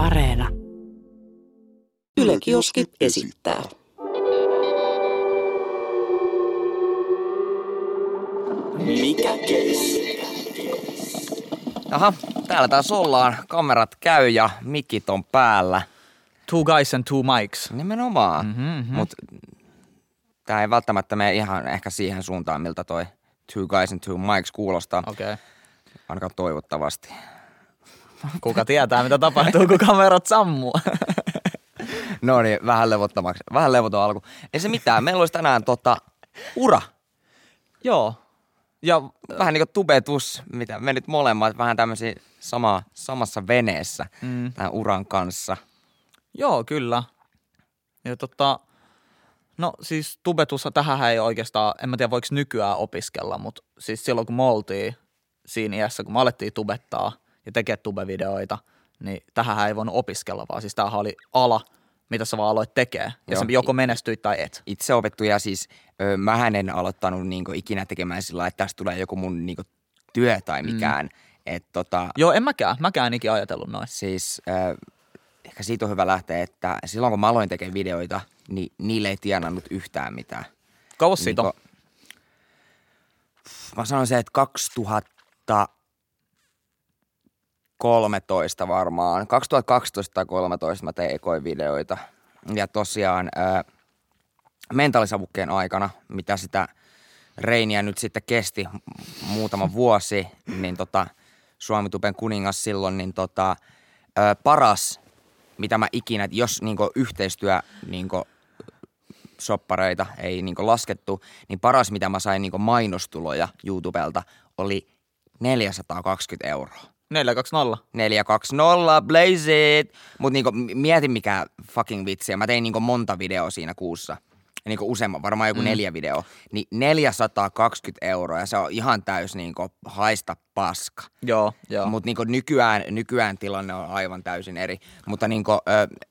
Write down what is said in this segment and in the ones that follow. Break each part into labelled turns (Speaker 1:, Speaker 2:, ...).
Speaker 1: Areena. Yle Kioski esittää.
Speaker 2: Mikä keissi?
Speaker 3: Aha, täällä taas ollaan. Kamerat käy ja mikit on päällä.
Speaker 4: Two guys and two mics.
Speaker 3: Nimenomaan.
Speaker 4: Mhm, mhm.
Speaker 3: Mut tää ei välttämättä mene ihan ehkä siihen suuntaan, miltä toi Two Guys and Two Mics kuulostaa.
Speaker 4: Okei. Okay.
Speaker 3: Ainakaan toivottavasti.
Speaker 4: Kuka tietää, mitä tapahtuu, kun kamerat sammuu.
Speaker 3: No niin, vähän levottomaksi. Vähän levoton alku. Ei se mitään. Meillä olisi tänään tota, ura.
Speaker 4: Joo. Ja
Speaker 3: Vähän niin kuin tubetus, mitä me nyt molemmat vähän tämmöisiä sama, samassa veneessä
Speaker 4: mm,
Speaker 3: tämän uran kanssa.
Speaker 4: joo, kyllä. Ja tota, no siis tubetus, tähän ei oikeastaan, en mä tiedä voiko nykyään opiskella, mutta siis silloin kun me oltiin siinä iässä, kun me alettiin tubettaa ja tekee tubevideoita, niin tähän ei voinut opiskella, vaan siis tämähän oli ala, mitä sä vaan aloit tekee. Ja
Speaker 3: Joo.
Speaker 4: se joko menestyit tai et.
Speaker 3: itse opettu ja siis ö, mähän en aloittanut niinku ikinä tekemään sillä että tästä tulee joku mun niinku työ tai mikään. Mm. Et tota,
Speaker 4: Joo, en mäkään. Mäkään ikinä ajatellut noin.
Speaker 3: siis ö, ehkä siitä on hyvä lähteä, että silloin kun mä aloin tekemään videoita, niin niille ei tienannut yhtään mitään.
Speaker 4: Kauas siitä on.
Speaker 3: Niinku, mä sanoisin, että 2013 varmaan. 2012 tai 2013 mä tein ekoivideoita. Ja tosiaan ää, mentaalisavukkeen aikana, mitä sitä reiniä nyt sitten kesti muutama vuosi, niin tota, Suomitupen kuningas silloin, niin tota, ää, paras, mitä mä ikinä, jos niinku yhteistyö niinku, soppareita ei niinku laskettu, niin paras mitä mä sain niinku mainostuloja YouTubelta oli 420 euroa.
Speaker 4: 420.
Speaker 3: 420, blaze it. Mut niinku mieti mikä fucking vitsi. Mä tein niinku monta videoa siinä kuussa. Niinku useamman, varmaan joku mm. neljä video. Niin 420 euroa ja se on ihan täys niinku haista paska.
Speaker 4: Joo, joo.
Speaker 3: Mutta niinku nykyään, nykyään tilanne on aivan täysin eri. Mutta niinku, ö,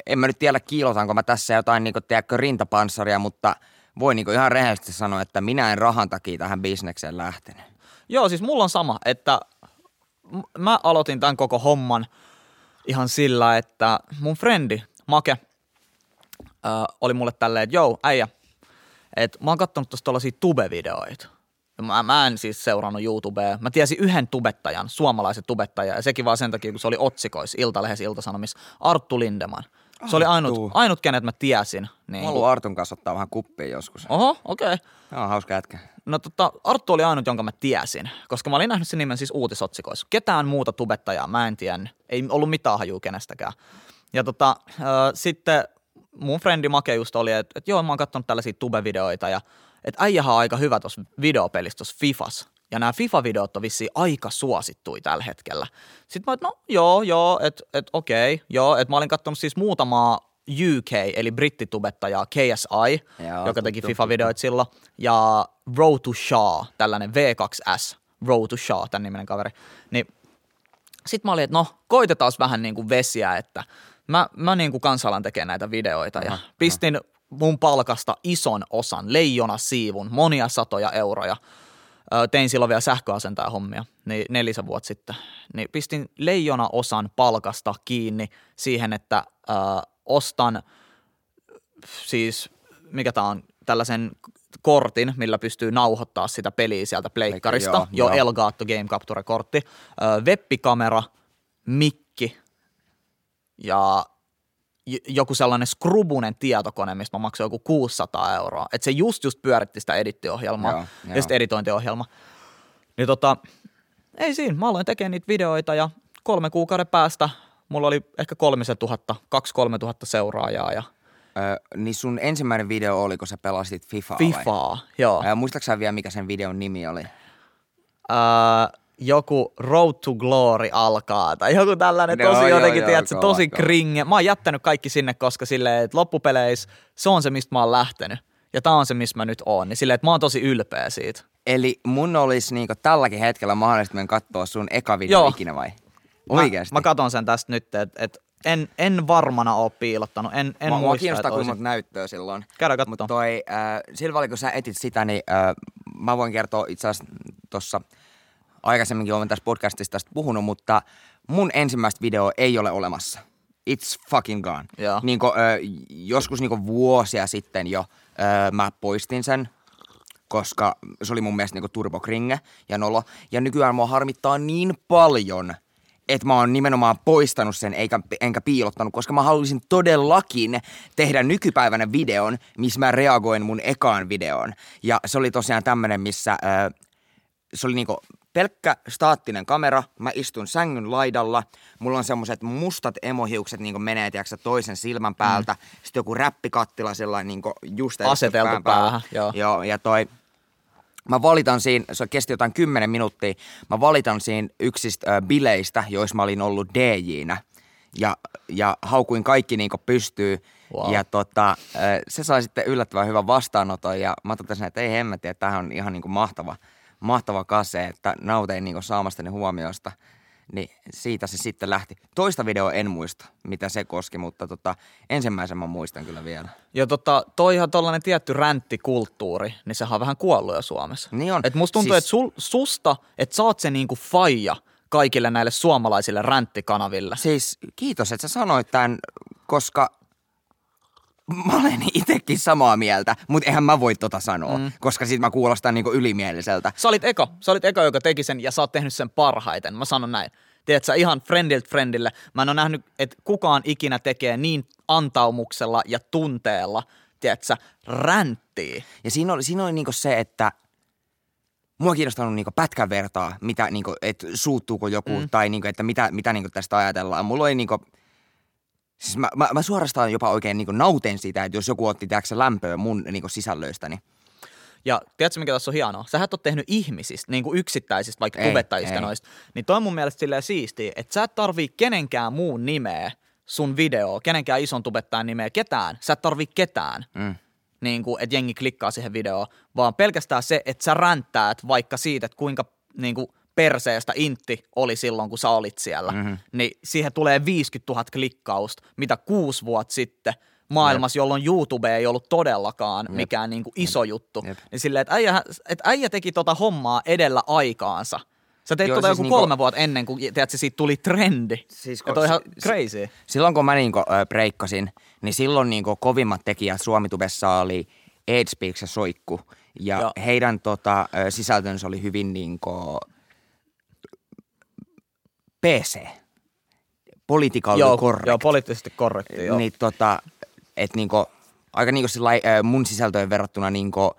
Speaker 3: en mä nyt tiedä kiilotanko mä tässä jotain niinku, tiedätkö, rintapanssaria, mutta voin niinku ihan rehellisesti sanoa, että minä en rahan takia tähän bisnekseen lähtenyt.
Speaker 4: Joo, siis mulla on sama, että mä aloitin tämän koko homman ihan sillä, että mun frendi Make äh, oli mulle tälleen, että joo, äijä, että mä oon kattonut tosta tollasia tube-videoita. Ja Mä, mä en siis seurannut YouTubea. Mä tiesin yhden tubettajan, suomalaisen tubettajan, ja sekin vaan sen takia, kun se oli otsikoissa Iltalehdessä Iltasanomissa, Arttu Lindeman. Se oli ainut, ainut kenet mä tiesin. Niin
Speaker 3: Mä haluan Artun kanssa ottaa vähän kuppia joskus.
Speaker 4: Oho, okei. Okay.
Speaker 3: Joo, hauska jätkä.
Speaker 4: No tota, Arttu oli ainut, jonka mä tiesin, koska mä olin nähnyt sen nimen siis uutisotsikoissa. Ketään muuta tubettajaa mä en tiennyt. Ei ollut mitään hajua kenestäkään. Ja tota, äh, sitten mun frendi Make just oli, että, että joo, mä oon katsonut tällaisia tube-videoita ja että äijähän on aika hyvä tuossa videopelissä tuossa Fifas. Ja nämä FIFA-videot on vissiin aika suosittui tällä hetkellä. Sitten mä, että no joo, joo, että et, okei, joo, että mä olin katsonut siis muutamaa UK, eli brittitubettajaa KSI,
Speaker 3: Joo,
Speaker 4: joka teki
Speaker 3: tuttu,
Speaker 4: FIFA-videoita silloin, ja Road to Shaw, tällainen V2S, Road to Shaw, tämän niminen kaveri. Niin sitten mä olin, että no, koitetaan vähän niin kuin vesiä, että mä, mä niin kuin kansalan tekee näitä videoita ja
Speaker 3: Aha,
Speaker 4: pistin mun palkasta ison osan, leijona siivun, monia satoja euroja. Tein silloin vielä sähköasentaja hommia, niin nelisen vuotta sitten. Niin pistin leijona osan palkasta kiinni siihen, että ö, ostan siis, mikä tää on, tällaisen kortin, millä pystyy nauhoittaa sitä peliä sieltä pleikkarista.
Speaker 3: Joo,
Speaker 4: Jo
Speaker 3: joo.
Speaker 4: Elgato Game Capture-kortti. Webbikamera, mikki ja joku sellainen skrubunen tietokone, mistä mä maksoin joku 600 euroa. Että se just just pyöritti sitä edittiohjelmaa
Speaker 3: Joo,
Speaker 4: ja
Speaker 3: joo.
Speaker 4: sitten editointiohjelma. Niin tota, ei siinä, mä aloin tekemään niitä videoita ja kolme kuukauden päästä mulla oli ehkä kolmisen tuhatta, kaksi kolme tuhatta seuraajaa ja
Speaker 3: Ö, niin sun ensimmäinen video oli, kun sä pelasit FIFAa vai?
Speaker 4: Fifaa, joo.
Speaker 3: Ö, muistaaksä vielä, mikä sen videon nimi oli?
Speaker 4: Ää, joku Road to Glory alkaa tai joku tällainen
Speaker 3: Joo,
Speaker 4: tosi
Speaker 3: joo,
Speaker 4: jotenkin,
Speaker 3: joo,
Speaker 4: tiedätkö,
Speaker 3: kova,
Speaker 4: tosi
Speaker 3: kova.
Speaker 4: kringe. Mä oon jättänyt kaikki sinne, koska silleen, että loppupeleissä se on se, mistä mä oon lähtenyt. Ja tää on se, missä mä nyt oon. Niin silleen, että mä oon tosi ylpeä siitä.
Speaker 3: Eli mun olisi niinku tälläkin hetkellä mahdollista mennä katsoa sun eka video
Speaker 4: Joo.
Speaker 3: ikinä vai?
Speaker 4: Mä,
Speaker 3: Oikeesti?
Speaker 4: mä katon sen tästä nyt, että et en, en varmana oo piilottanut. En, en
Speaker 3: Mua- mua
Speaker 4: muista,
Speaker 3: kiinnostaa, kun mut näyttöä silloin.
Speaker 4: Käydään katsomaan.
Speaker 3: Mutta toi, äh, sillä kun sä etit sitä, niin äh, mä voin kertoa itse asiassa tuossa aikaisemminkin olen tässä podcastissa tästä puhunut, mutta mun ensimmäistä videoa ei ole olemassa. it's fucking gone.
Speaker 4: Joo.
Speaker 3: Niinku, ö, joskus niinku vuosia sitten jo ö, mä poistin sen, koska se oli mun mielestä niinku turbokringe ja nolo. Ja nykyään mua harmittaa niin paljon, että mä oon nimenomaan poistanut sen eikä, enkä piilottanut, koska mä haluaisin todellakin tehdä nykypäivänä videon, missä mä reagoin mun ekaan videoon. Ja se oli tosiaan tämmönen, missä ö, se oli niinku pelkkä staattinen kamera, mä istun sängyn laidalla, mulla on semmoset mustat emohiukset niinku menee tiiäksä, toisen silmän päältä, mm. sitten joku räppikattila sellainen niinku just
Speaker 4: Aseteltu
Speaker 3: päällä.
Speaker 4: päähän, joo.
Speaker 3: joo. ja toi, mä valitan siinä, se kesti jotain 10 minuuttia, mä valitan siinä yksistä ö, bileistä, joissa mä olin ollut DJnä. Ja, ja haukuin kaikki niinku pystyy.
Speaker 4: Wow.
Speaker 3: Ja tota, se sai sitten yllättävän hyvän vastaanoton ja mä totesin, että ei hemmetti, että tämähän on ihan niinku mahtava, mahtava kase, että nautein niinku saamastani huomiosta. Niin siitä se sitten lähti. Toista videoa en muista, mitä se koski, mutta tota, ensimmäisen mä muistan kyllä vielä.
Speaker 4: Ja tota, toi ihan tollanen tietty ränttikulttuuri, niin sehän on vähän kuollut jo Suomessa.
Speaker 3: Niin on.
Speaker 4: Et musta tuntuu,
Speaker 3: Siis-
Speaker 4: että sul, susta, että sä oot se niinku faija kaikille näille suomalaisille ränttikanaville.
Speaker 3: Siis kiitos, että sä sanoit tämän, koska mä olen itsekin samaa mieltä, mutta eihän mä voi tota sanoa, mm. koska sit mä kuulostan niinku ylimieliseltä.
Speaker 4: Sä olit eka, sä olit eka, joka teki sen ja sä oot tehnyt sen parhaiten. Mä sanon näin. Tiedät sä ihan friendilt friendille. Mä en ole nähnyt, että kukaan ikinä tekee niin antaumuksella ja tunteella, tiedät sä, ränttiä.
Speaker 3: Ja siinä oli, siinä oli niinku se, että mua kiinnostanut niinku pätkän vertaa, mitä niinku, että suuttuuko joku mm. tai niinku, että mitä, mitä niinku tästä ajatellaan. Mulla oli niinku, siis mä, mä, mä suorastaan jopa oikein niinku nautin siitä, että jos joku otti tiedätkö, lämpöä mun niinku sisällöistäni.
Speaker 4: Ja tiedätkö, mikä tässä on hienoa? Sähän et ole tehnyt ihmisistä, niin kuin yksittäisistä, vaikka
Speaker 3: Ei,
Speaker 4: tubettajista
Speaker 3: ei.
Speaker 4: noista. Niin toi on mun mielestä silleen siistiä, että sä et tarvii kenenkään muun nimeä sun video, kenenkään ison tubettajan nimeä, ketään. Sä et tarvii ketään.
Speaker 3: Mm.
Speaker 4: Niin kuin, että jengi klikkaa siihen videoon, vaan pelkästään se, että sä ränttäät vaikka siitä, että kuinka niin kuin perseestä intti oli silloin, kun sä olit siellä, mm-hmm. niin siihen tulee 50 000 klikkausta, mitä kuusi vuotta sitten maailmassa, jolloin YouTube ei ollut todellakaan Jep. mikään niin kuin iso juttu.
Speaker 3: Jep.
Speaker 4: Niin silleen, että äijä, että äijä teki tota hommaa edellä aikaansa. Sä teit
Speaker 3: Joo,
Speaker 4: tota
Speaker 3: siis
Speaker 4: joku
Speaker 3: niinku-
Speaker 4: kolme vuotta ennen kuin tiedätkö, siitä tuli trendi.
Speaker 3: Siis
Speaker 4: ja toi on ihan crazy.
Speaker 3: Silloin kun mä niinku, ö, breikkasin, niin silloin niinku kovimmat tekijät Suomitubessa oli Aidspeaks ja Soikku. Ja
Speaker 4: Joo.
Speaker 3: heidän tota, sisältönsä oli hyvin niinku PC. Political
Speaker 4: Joo,
Speaker 3: correct.
Speaker 4: joo, poliittisesti korrekti. Joo.
Speaker 3: Niin tota, et niinku, aika niinku sillai, mun sisältöön verrattuna niinku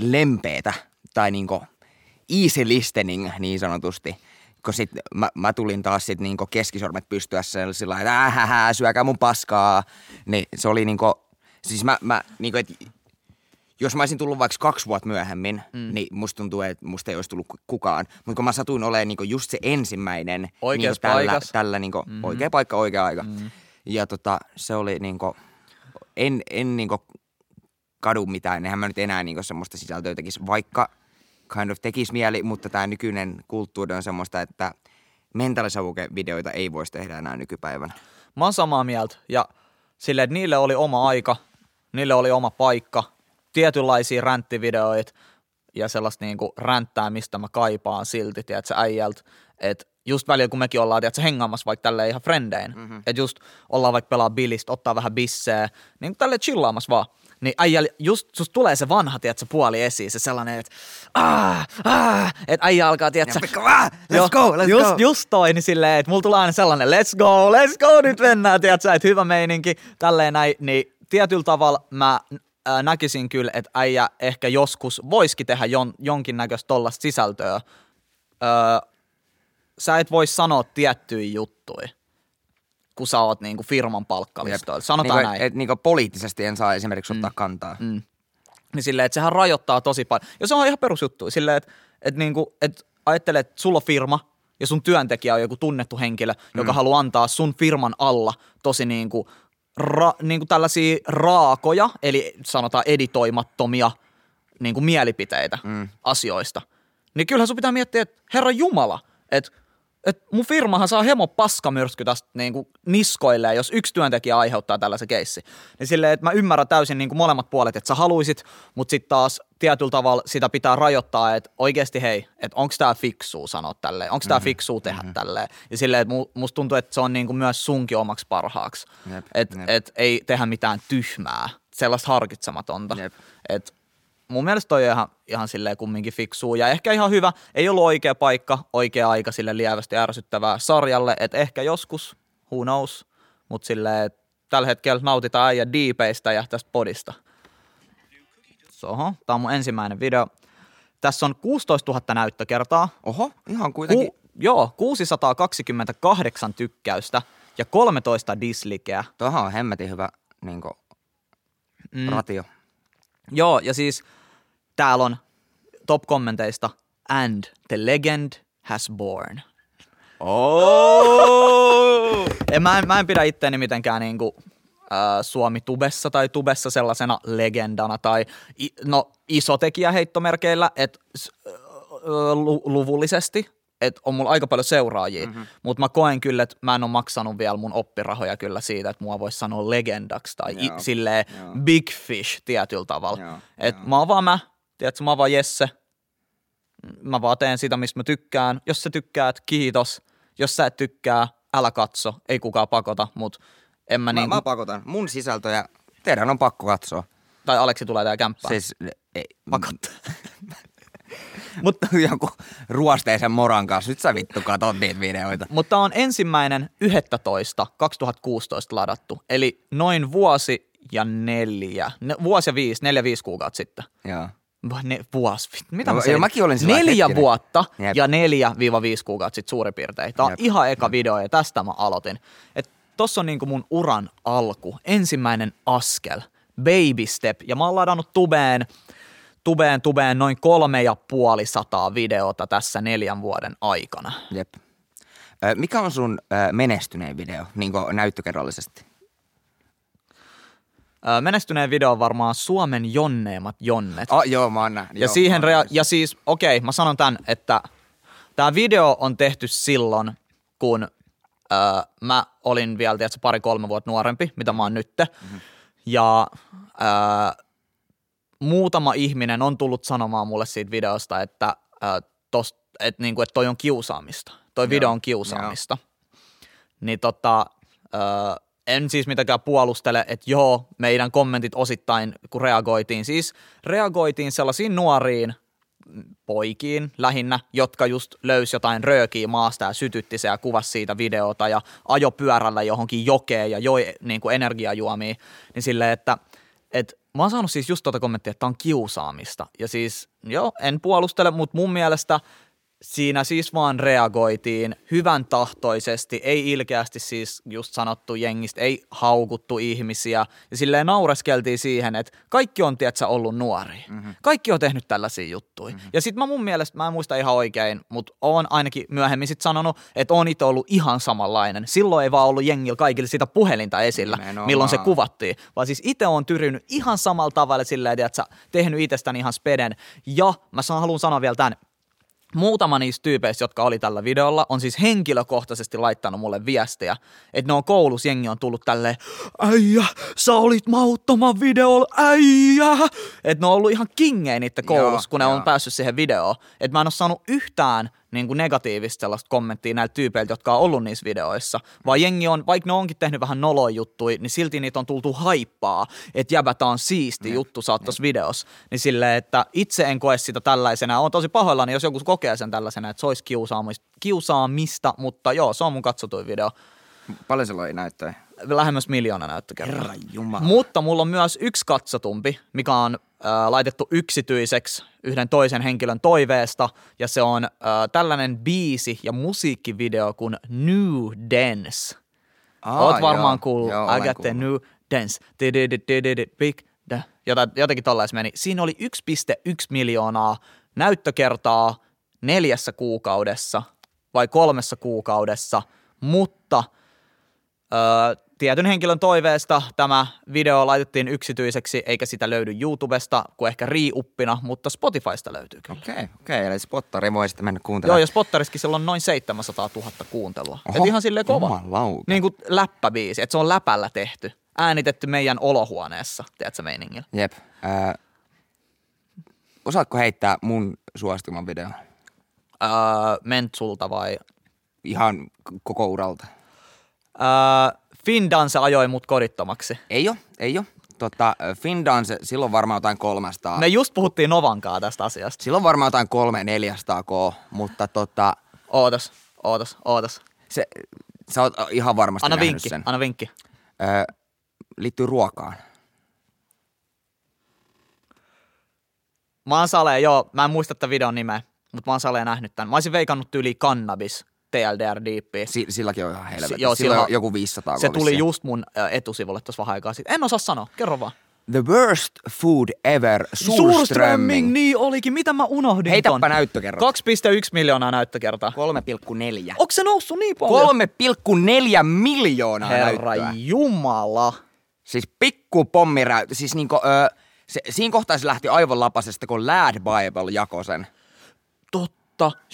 Speaker 3: lempeetä tai niinku easy listening niin sanotusti. Kun sit mä, mä tulin taas sit niinku keskisormet pystyessä sillä lailla, että ähähä, syökää mun paskaa. Niin se oli niinku, siis mä, mä niinku, et jos mä olisin tullut vaikka kaksi vuotta myöhemmin, mm. niin musta tuntuu, että musta ei olisi tullut ku- kukaan. Mutta kun mä satuin olemaan niinku just se ensimmäinen niinku tällä, tällä niinku,
Speaker 4: Mhm.
Speaker 3: mm-hmm. oikea paikka, oikea aika. Mm-hmm. Ja tota, se oli niinku, en, en niinku kadu mitään. Eihän mä nyt enää niinku semmoista sisältöä tekisi, vaikka kind of tekisi mieli, mutta tämä nykyinen kulttuuri on semmoista, että mentalisavuke-videoita ei voisi tehdä enää nykypäivänä.
Speaker 4: Mä oon samaa mieltä ja silleen, että niille oli oma aika, niille oli oma paikka, tietynlaisia ränttivideoita ja sellaista niinku ränttää, mistä mä kaipaan silti, tiedätkö, äijältä, että just välillä kun mekin ollaan, tiedätkö, hengaamassa vaikka tälle ihan frendein, mm-hmm. että just ollaan vaikka pelaa bilistä, ottaa vähän bisseä, niin tälle chillaamassa vaan, niin äijällä just susta tulee se vanha, tiedätkö, puoli esiin, se sellainen, että aah, aah, että äijä alkaa, tiedätkö,
Speaker 3: Ja ah, let's
Speaker 4: Joo,
Speaker 3: go, let's
Speaker 4: just,
Speaker 3: go.
Speaker 4: Just toi, niin silleen, että mulla tulee aina sellainen, let's go, let's go, nyt mennään, tiedätkö, että hyvä meininki, tälleen näin, niin tietyllä tavalla mä äh, näkisin kyllä, että äijä ehkä joskus voisikin tehdä jon, jonkinnäköistä tollasta sisältöä. Öö, sä et voi sanoa tiettyjä juttuja, kun sä oot niinku firman palkkalistoilla. Sanotaan
Speaker 3: niinku,
Speaker 4: näin.
Speaker 3: Et, niinku poliittisesti en saa esimerkiksi ottaa kantaa.
Speaker 4: Mm. Niin silleen, että sehän rajoittaa tosi paljon. Ja se on ihan perusjuttu. Silleen, että et niinku, et ajattelee, että sulla on firma ja sun työntekijä on joku tunnettu henkilö, mm. joka haluaa antaa sun firman alla tosi niinku, ra, niinku tällaisia raakoja, eli sanotaan editoimattomia niinku mielipiteitä mm. asioista. Niin kyllähän sun pitää miettiä, että herra Jumala, että et mun firmahan saa hemo paskamyrsky tästä niinku niskoilleen, jos yksi työntekijä aiheuttaa tällaisen keissi. Niin silleen, että mä ymmärrän täysin niinku molemmat puolet, että sä haluisit, mutta sitten taas tietyllä tavalla sitä pitää rajoittaa, että oikeasti hei, että onko tämä fiksuu sanoa tälleen, onko tämä mm-hmm. fiksuu tehdä mm-hmm. tälleen. Ja silleen, että musta tuntuu, että se on niinku myös sunkin omaksi parhaaksi. Että et ei tehdä mitään tyhmää, sellaista harkitsematonta. Että mun mielestä toi on ihan, ihan silleen kumminkin fiksuu ja ehkä ihan hyvä. Ei ollut oikea paikka, oikea aika sille lievästi ärsyttävää sarjalle, että ehkä joskus, who knows, mutta silleen, tällä hetkellä nautitaan äijä diipeistä ja tästä podista. Oho, tää on mun ensimmäinen video. Tässä on 16 000 näyttökertaa.
Speaker 3: Oho, ihan kuitenkin. Ku,
Speaker 4: joo, 628 tykkäystä ja 13 dislikeä.
Speaker 3: Tuohon on hemmetin hyvä niin kuin, mm. ratio.
Speaker 4: Joo, ja siis täällä on top-kommenteista and the legend has born.
Speaker 3: Oh!
Speaker 4: en, mä, en, mä en pidä itteeni mitenkään niinku, äh, Suomi-tubessa tai tubessa sellaisena legendana tai no iso tekijä heittomerkeillä, että äh, luvullisesti että on mulla aika paljon seuraajia, mm-hmm. mutta mä koen kyllä, että mä en ole maksanut vielä mun oppirahoja kyllä siitä, että mua voisi sanoa legendaksi tai i, silleen Joo. big fish tietyllä tavalla. Joo. Et Joo. mä oon vaan mä, tiedätkö, mä vaan Jesse, mä vaan teen sitä, mistä mä tykkään. Jos sä tykkäät, kiitos. Jos sä et tykkää, älä katso, ei kukaan pakota, mutta en mä,
Speaker 3: mä
Speaker 4: niin...
Speaker 3: Mä pakotan. Mun sisältöjä, teidän on pakko katsoa.
Speaker 4: Tai Aleksi tulee tää kämppään.
Speaker 3: Siis, ei,
Speaker 4: pakottaa.
Speaker 3: Mutta joku ruosteisen moran kanssa. Nyt sä vittu katot niitä videoita.
Speaker 4: Mutta on ensimmäinen 11. 2016 ladattu. Eli noin vuosi ja neljä. Ne, vuosi ja viisi, neljä viisi kuukautta sitten.
Speaker 3: Joo.
Speaker 4: Ne, vuosi, mitä
Speaker 3: no, mä jo, mäkin olin
Speaker 4: Neljä
Speaker 3: hetkinen.
Speaker 4: vuotta Jep. ja neljä viiva viisi kuukautta sitten suurin piirtein. Tämä on Jep. ihan eka Jep. video ja tästä mä aloitin. Et tossa on niinku mun uran alku, ensimmäinen askel, baby step. Ja mä oon ladannut tubeen tubeen tubeen noin kolme ja puoli sataa videota tässä neljän vuoden aikana.
Speaker 3: Jep. Mikä on sun menestyneen video, niin näyttökerrallisesti?
Speaker 4: Menestyneen video on varmaan Suomen jonneimmat jonnet.
Speaker 3: Oh, joo, mä oon nähnyt.
Speaker 4: Ja, joo, siihen rea- ja siis, okei, okay, mä sanon tämän, että tämä video on tehty silloin, kun öö, mä olin vielä, tiedätkö, pari-kolme vuotta nuorempi, mitä mä oon nytte. Mm-hmm. Ja öö, muutama ihminen on tullut sanomaan mulle siitä videosta, että, äh, tos, et, niin kuin, että toi on kiusaamista. Toi Joo. video on kiusaamista. Joo. Niin tota, äh, en siis mitenkään puolustele, että joo, meidän kommentit osittain, kun reagoitiin, siis reagoitiin sellaisiin nuoriin poikiin lähinnä, jotka just löysi jotain röökiä maasta ja sytytti se ja kuvasi siitä videota ja ajo pyörällä johonkin jokeen ja joi niin kuin energiajuomia, niin silleen, että, että Mä oon saanut siis just tuota kommenttia, että on kiusaamista. Ja siis, joo, en puolustele, mutta mun mielestä siinä siis vaan reagoitiin hyvän tahtoisesti, ei ilkeästi siis just sanottu jengistä, ei haukuttu ihmisiä ja silleen naureskeltiin siihen, että kaikki on tietsä ollut nuori. Mm-hmm. Kaikki on tehnyt tällaisia juttuja. Mm-hmm. Ja sitten mä mun mielestä, mä en muista ihan oikein, mutta oon ainakin myöhemmin sitten sanonut, että on itse ollut ihan samanlainen. Silloin ei vaan ollut jengillä kaikille sitä puhelinta esillä, Nimenomaan. milloin se kuvattiin, vaan siis itse on tyrinyt ihan samalla tavalla silleen, että tehnyt itsestäni ihan speden. Ja mä haluan sanoa vielä tämän, Muutama niistä tyypeistä, jotka oli tällä videolla, on siis henkilökohtaisesti laittanut mulle viestejä, että ne on koulussa, jengi on tullut tälleen, äijä, sä olit mauttoman videolla, äijä! Että ne on ollut ihan kingejä niitä koulussa, joo, kun ne joo. on päässyt siihen videoon. Että mä en ole saanut yhtään niin kuin negatiivista sellaista kommenttia näiltä tyypeiltä, jotka on ollut niissä videoissa. Vaan jengi on, vaikka ne onkin tehnyt vähän noloja juttuja, niin silti niitä on tultu haippaa, että jäbätä on siisti ne, juttu saattos videossa. Niin silleen, että itse en koe sitä tällaisena. On tosi pahoillani, jos joku kokee sen tällaisena, että se olisi kiusaamista, kiusaamista mutta joo, se on mun katsotuin video.
Speaker 3: Paljon se oli näyttöjä?
Speaker 4: Lähemmäs miljoona näyttökertaa.
Speaker 3: Herra Jumala.
Speaker 4: Mutta mulla on myös yksi katsotumpi, mikä on laitettu yksityiseksi yhden toisen henkilön toiveesta, ja se on äh, tällainen biisi ja musiikkivideo kuin New Dance. Aa, Oot varmaan joo, kuullut, joo, I got the new dance, big, jotenkin tollais meni. Siinä oli 1,1 miljoonaa näyttökertaa neljässä kuukaudessa vai kolmessa kuukaudessa, mutta öö, tietyn henkilön toiveesta tämä video laitettiin yksityiseksi, eikä sitä löydy YouTubesta kuin ehkä riiuppina, mutta Spotifysta löytyy kyllä.
Speaker 3: Okei, okay, okei, okay, eli spottari voi sitten mennä
Speaker 4: Joo,
Speaker 3: kuuntelemaan.
Speaker 4: ja Spottariskin sillä on noin 700 000 kuuntelua.
Speaker 3: Oho,
Speaker 4: Et ihan silleen kova. Niin kuin läppäbiisi, että se on läpällä tehty. Äänitetty meidän olohuoneessa, tiedätkö meiningillä.
Speaker 3: Jep. Äh, osaatko heittää mun suosituman videon?
Speaker 4: Öö, Mentsulta vai?
Speaker 3: Ihan koko uralta.
Speaker 4: Öö, Findance ajoi mut kodittomaksi.
Speaker 3: Ei oo, ei oo. Tota, Findance, silloin varmaan jotain 300.
Speaker 4: Me just puhuttiin Novankaa tästä asiasta.
Speaker 3: Silloin varmaan jotain 300 k, mutta tota,
Speaker 4: Ootas, ootas, ootas.
Speaker 3: se, sä oot ihan varmasti
Speaker 4: Anna vinkki,
Speaker 3: sen.
Speaker 4: anna vinkki.
Speaker 3: Öö, liittyy ruokaan.
Speaker 4: Mä oon Sale, joo, mä en muista tätä videon nimeä, mutta mä oon Sale nähnyt tämän. Mä olisin veikannut yli cannabis, TLDR Deepi.
Speaker 3: Si- silläkin on ihan helvetti.
Speaker 4: Si- joo,
Speaker 3: Silloin
Speaker 4: sillä-
Speaker 3: on joku 500
Speaker 4: Se tuli
Speaker 3: vissiin.
Speaker 4: just mun etusivulle tuossa vähän aikaa sitten. En osaa sanoa, kerro vaan.
Speaker 3: The worst food ever, Surströmming.
Speaker 4: niin olikin. Mitä mä unohdin
Speaker 3: Heitäpä
Speaker 4: ton?
Speaker 3: näyttökerrot.
Speaker 4: 2,1 miljoonaa näyttökertaa.
Speaker 3: 3,4.
Speaker 4: Onko se noussut niin paljon?
Speaker 3: 3,4 miljoonaa
Speaker 4: Herra
Speaker 3: näyttöä.
Speaker 4: Jumala.
Speaker 3: Siis pikku pommirä, siis niinku, ö, se, siinä kohtaa se lähti aivan lapasesta, kun Lad Bible jakoi sen.
Speaker 4: Totta.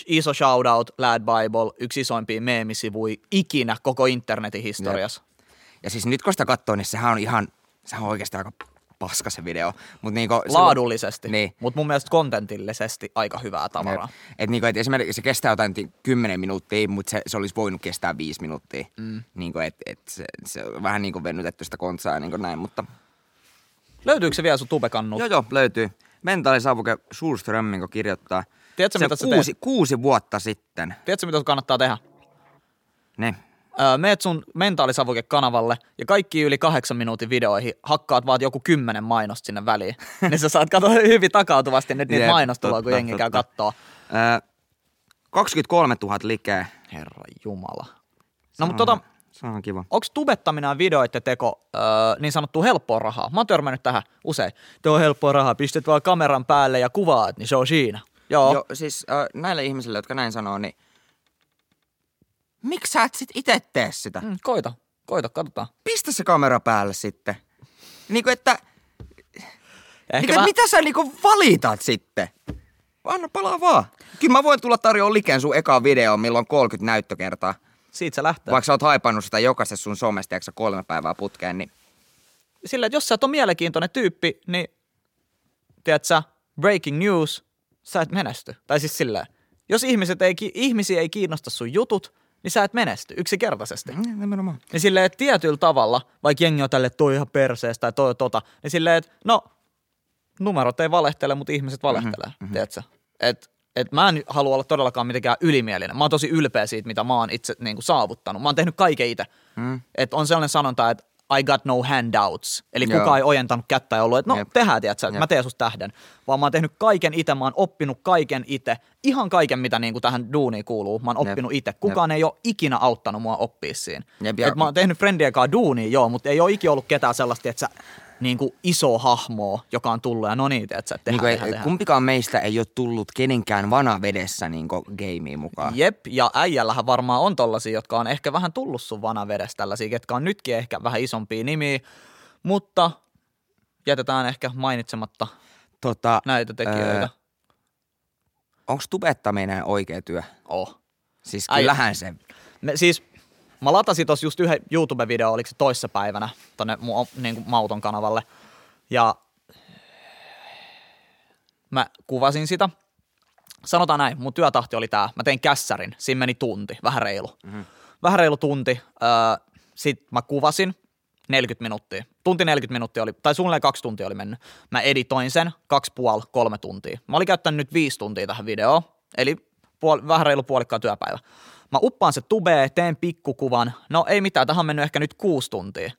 Speaker 4: Iso shoutout, Lad Bible, yksi isoimpia meemisivui ikinä koko internetin historiassa.
Speaker 3: Ja siis nyt kun sitä katsoo, niin sehän on ihan, sehän on oikeasti aika paska se video. Mut niinku, se-
Speaker 4: Laadullisesti,
Speaker 3: Niin.
Speaker 4: mutta mun mielestä kontentillisesti aika hyvää tavaraa.
Speaker 3: Et, et niinku, et esimerkiksi se kestää jotain ti- 10 minuuttia, mutta se, se olisi voinut kestää 5 minuuttia. Mm. Niinku, et, et se, se, on vähän niinku venytetty sitä kontsaa niinku näin, mutta
Speaker 4: Löytyykö se vielä sun tubekannut?
Speaker 3: joo joo, löytyy. Mentaalisavuke Schulströmming kirjoittaa.
Speaker 4: Tiedätkö, mitä sä
Speaker 3: kuusi,
Speaker 4: teet?
Speaker 3: kuusi vuotta sitten.
Speaker 4: Tiedätkö, mitä kannattaa tehdä?
Speaker 3: Ne.
Speaker 4: Öö, meet sun mentaalisavuke-kanavalle ja kaikki yli kahdeksan minuutin videoihin hakkaat vaan joku kymmenen mainosta sinne väliin. niin sä saat katsoa hyvin takautuvasti nyt niitä
Speaker 3: Jep,
Speaker 4: mainostuloja, kun jengi käy kattoo.
Speaker 3: Ö, 23 000 likeä.
Speaker 4: Herra Jumala. No mutta tota,
Speaker 3: Se on kiva.
Speaker 4: onko tubettaminen ja videoiden teko öö, niin sanottu helppoa rahaa? Mä oon törmännyt tähän usein. Tuo on helppoa rahaa, pistät vaan kameran päälle ja kuvaat, niin se on siinä. Joo.
Speaker 3: Joo, siis äh, näille ihmisille, jotka näin sanoo, niin miksi sä et sit itse tee sitä?
Speaker 4: Mm, koita, koita, katsotaan.
Speaker 3: Pistä se kamera päälle sitten. Niinku, että,
Speaker 4: Ja
Speaker 3: niinku, että mitä sä niinku valitat sitten? Anna palaa vaan. Kyllä mä voin tulla tarjoa liken sun ekaan videoon, milloin on 30 näyttökertaa.
Speaker 4: Siitä se lähtee.
Speaker 3: Vaikka sä oot haipannut sitä jokaisessa sun somesta, sä kolme päivää putkeen, niin
Speaker 4: Sillä, että jos sä et ole mielenkiintoinen tyyppi, niin tiedät sä, breaking news, sä et menesty. Tai siis silleen, jos ihmiset ei, ihmisiä ei kiinnosta sun jutut, niin sä et menesty yksinkertaisesti.
Speaker 3: Mm, nimenomaan.
Speaker 4: Niin silleen, että tietyllä tavalla, vaikka jengi on tälle, toi ihan perseestä tai toi tota, niin silleen, että no, numerot ei valehtele, mutta ihmiset valehtelee, mm-hmm. tiedätkö? Et, et mä en halua olla todellakaan mitenkään ylimielinen. Mä oon tosi ylpeä siitä, mitä mä oon itse niin kuin, saavuttanut. Mä oon tehnyt kaiken itse. Mm. Et on sellainen sanonta, että I got no handouts. Eli
Speaker 3: Joo.
Speaker 4: kukaan ei ojentanut kättä ja ollut, että no
Speaker 3: Jep.
Speaker 4: tehdään, tiedätkö,
Speaker 3: Jep.
Speaker 4: mä teen susta tähden. Vaan mä oon tehnyt kaiken itse, mä oon oppinut kaiken itse. Ihan kaiken, mitä niin kuin tähän duuniin kuuluu, mä oon
Speaker 3: Jep.
Speaker 4: oppinut itse. Kukaan ei ole ikinä auttanut mua oppia siinä.
Speaker 3: Jep, ja-
Speaker 4: Et mä oon tehnyt friendien kanssa duunia, joo, mutta ei ole ikinä ollut ketään sellaista, että sä niin kuin iso hahmoa, joka on tullut ja no niin, että tehdään,
Speaker 3: Niinku,
Speaker 4: tehdään, tehdään.
Speaker 3: kumpikaan meistä ei ole tullut kenenkään vanavedessä niinku gameen mukaan.
Speaker 4: Jep, ja äijällähän varmaan on tollasia, jotka on ehkä vähän tullut sun vanavedestä, tällaisia, ketkä on nytkin ehkä vähän isompia nimiä, mutta jätetään ehkä mainitsematta
Speaker 3: Tota,
Speaker 4: näitä tekijöitä.
Speaker 3: Öö, onko tubettaminen oikea työ?
Speaker 4: Oh.
Speaker 3: Siis
Speaker 4: Ai-
Speaker 3: kyllähän se...
Speaker 4: Me, siis mä latasin tossa just yhden YouTube-video, oliko se toissa päivänä, tonne mun niin kuin Mauton kanavalle. Ja mä kuvasin sitä. Sanotaan näin, mun työtahti oli tää. Mä tein kässärin, siinä meni tunti, vähän reilu. Mm-hmm. Vähän reilu tunti. Öö, sit mä kuvasin 40 minuuttia. Tunti 40 minuuttia oli, tai suunnilleen kaksi tuntia oli mennyt. Mä editoin sen kaksi puoli, kolme tuntia. Mä olin käyttänyt nyt viisi tuntia tähän videoon, eli puol- vähän reilu puolikkaan työpäivä. Mä uppaan se tubee, teen pikkukuvan. No ei mitään, tähän on mennyt ehkä nyt kuusi tuntia.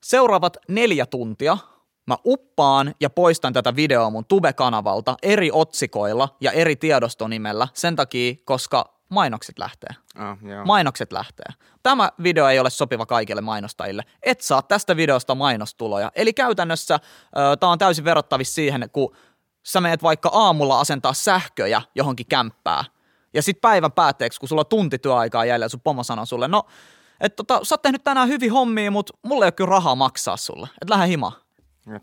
Speaker 4: Seuraavat neljä tuntia mä uppaan ja poistan tätä videoa mun Tube-kanavalta eri otsikoilla ja eri tiedostonimellä sen takia, koska mainokset lähtee.
Speaker 3: Oh, joo.
Speaker 4: Mainokset lähtee. Tämä video ei ole sopiva kaikille mainostajille. Et saa tästä videosta mainostuloja. Eli käytännössä tämä on täysin verrattavissa siihen, kun sä meet vaikka aamulla asentaa sähköjä johonkin kämppää. Ja sitten päivän päätteeksi, kun sulla on tunti työaikaa jäljellä, sun pomo sanoo sulle, no että tota, sä oot tehnyt tänään hyvin hommia, mutta mulla ei ole kyllä rahaa maksaa sulle. Että lähde himaan.
Speaker 3: Jep.
Speaker 4: Niin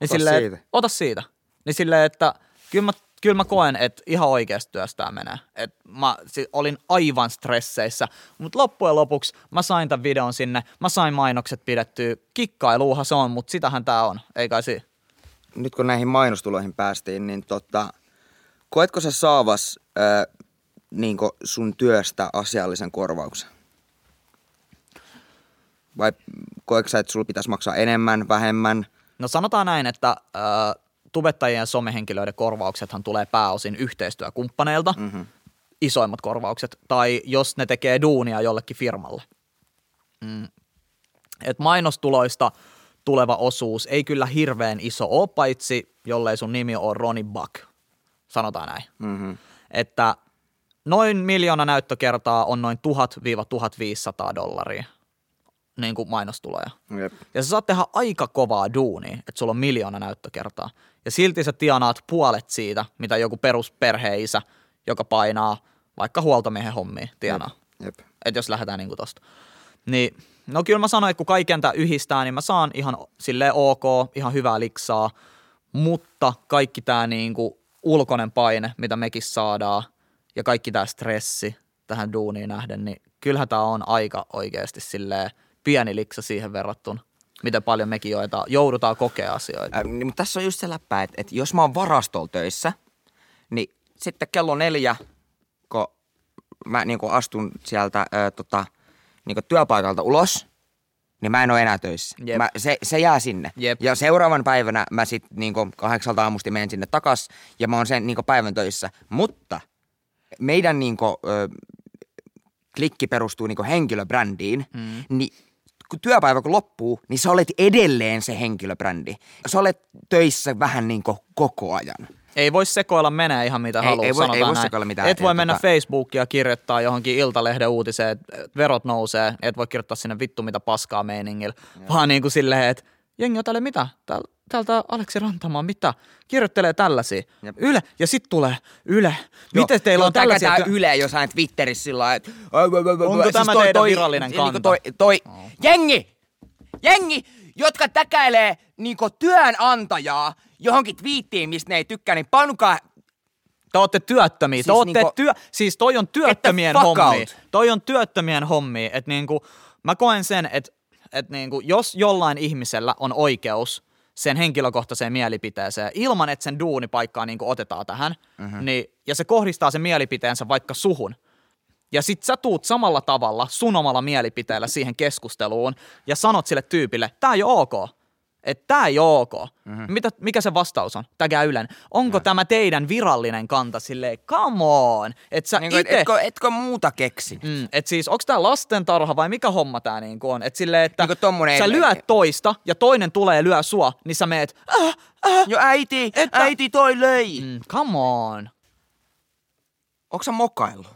Speaker 3: Ota
Speaker 4: silleen,
Speaker 3: siitä.
Speaker 4: Ota siitä. Niin silleen, että kyllä mä, kyllä mä koen, että ihan oikeasti työstä tää menee. Et mä si- olin aivan stresseissä, mutta loppujen lopuksi mä sain tämän videon sinne, mä sain mainokset pidettyä. Kikkailuuhan se on, mutta sitähän tää on, ei kai si.
Speaker 3: Nyt kun näihin mainostuloihin päästiin, niin tota, koetko sä saavas ää, niin sun työstä asiallisen korvauksen? Vai koetko sä, että sulla pitäisi maksaa enemmän, vähemmän?
Speaker 4: No sanotaan näin, että äh, tubettajien ja somehenkilöiden korvauksethan tulee pääosin yhteistyökumppaneilta, mm-hmm. isoimmat korvaukset, tai jos ne tekee duunia jollekin firmalle. Mm. Et mainostuloista tuleva osuus ei kyllä hirveän iso ole, paitsi jollei sun nimi on Ronnie Buck, sanotaan näin.
Speaker 3: Mm-hmm.
Speaker 4: Että noin miljoona näyttökertaa on noin 1000-1500 dollaria niin kuin mainostuloja.
Speaker 3: Jep.
Speaker 4: Ja sä saat tehdä aika kovaa duunia, että sulla on miljoona näyttökertaa. Ja silti sä tienaat puolet siitä, mitä joku perusperheisä, joka painaa vaikka huoltomiehen hommia, tienaa.
Speaker 3: Jep.
Speaker 4: Että jos lähdetään niinku tosta. Niin, no kyllä mä sanoin, että kun kaiken tää yhdistää, niin mä saan ihan silleen ok, ihan hyvää liksaa, mutta kaikki tää niinku ulkoinen paine, mitä mekin saadaan, ja kaikki tää stressi tähän duuniin nähden, niin kyllähän tää on aika oikeasti silleen pieni liksa siihen verrattuna, miten paljon mekin joita joudutaan kokea asioita.
Speaker 3: Äh, niin, mutta tässä on just se läppä, että, että jos mä oon varastolla töissä, niin sitten kello neljä, kun mä niin astun sieltä ää, tota, niin työpaikalta ulos, niin mä en ole enää töissä.
Speaker 4: Jep.
Speaker 3: Mä, se, se jää sinne.
Speaker 4: Jep.
Speaker 3: Ja seuraavan päivänä mä sitten niin kahdeksalta aamusti menen sinne takas ja mä oon sen niin päivän töissä. Mutta meidän niin kuin, ö, klikki perustuu niin henkilöbrändiin, mm. niin kun työpäivä kun loppuu, niin sä olet edelleen se henkilöbrändi. Sä olet töissä vähän niin kuin koko ajan.
Speaker 4: Ei voi sekoilla menee ihan mitä
Speaker 3: Ei-
Speaker 4: haluaa,
Speaker 3: ei voi- ei voi sekoilla mitään.
Speaker 4: Et voi mennä
Speaker 3: tota-
Speaker 4: Facebookia kirjoittaa johonkin Iltalehden uutiseen, että verot nousee, et voi kirjoittaa sinne vittu mitä paskaa meiningillä, vaan niin kuin silleen, että jengi on tälle mitä? Tääl, täältä Aleksi Rantamaa, mitä? Kirjoittelee tällaisia.
Speaker 3: Jep.
Speaker 4: Yle, ja sit tulee Yle. Miten teillä on tällaisia? Työ-
Speaker 3: Yle jossain Twitterissä sillä lailla, että...
Speaker 4: Onko tämä teidän virallinen
Speaker 3: niinku
Speaker 4: kanta?
Speaker 3: Toi, toi, jengi! Jengi, jotka täkäilee niinku työnantajaa johonkin twiittiin, mistä ne ei tykkää, niin panukaa
Speaker 4: Te ootte työttömiä.
Speaker 3: Siis
Speaker 4: Te ootte
Speaker 3: niinku-
Speaker 4: työ, siis toi on työttömien hommi. Toi on työttömien hommi. Että niinku, mä koen sen, että et niinku, jos jollain ihmisellä on oikeus sen henkilökohtaiseen mielipiteeseen, ilman että sen duunipaikkaa niinku otetaan tähän, mm-hmm. niin, ja se kohdistaa sen mielipiteensä vaikka suhun, ja sit sä tuut samalla tavalla sun omalla mielipiteellä siihen keskusteluun ja sanot sille tyypille, tää ei ole ok. Että tää ei ole ok. Mm-hmm. Mitä, mikä se vastaus on? Tägää Ylen. Onko
Speaker 3: Ja.
Speaker 4: tämä teidän virallinen kanta silleen, come on. Että sä
Speaker 3: et,
Speaker 4: ite...
Speaker 3: etkö, etkö muuta keksi?
Speaker 4: Mm, et siis, onko tää lastentarha vai mikä homma tää niinku on? Et silleen, että
Speaker 3: tommonen-
Speaker 4: sä lyöt toista ja toinen tulee ja lyö sua, niin sä meet, äh, äh,
Speaker 3: Jo äiti,
Speaker 4: Että-
Speaker 3: äiti toi löi. Mm.
Speaker 4: mm, come on.
Speaker 3: Onko sä mokaillut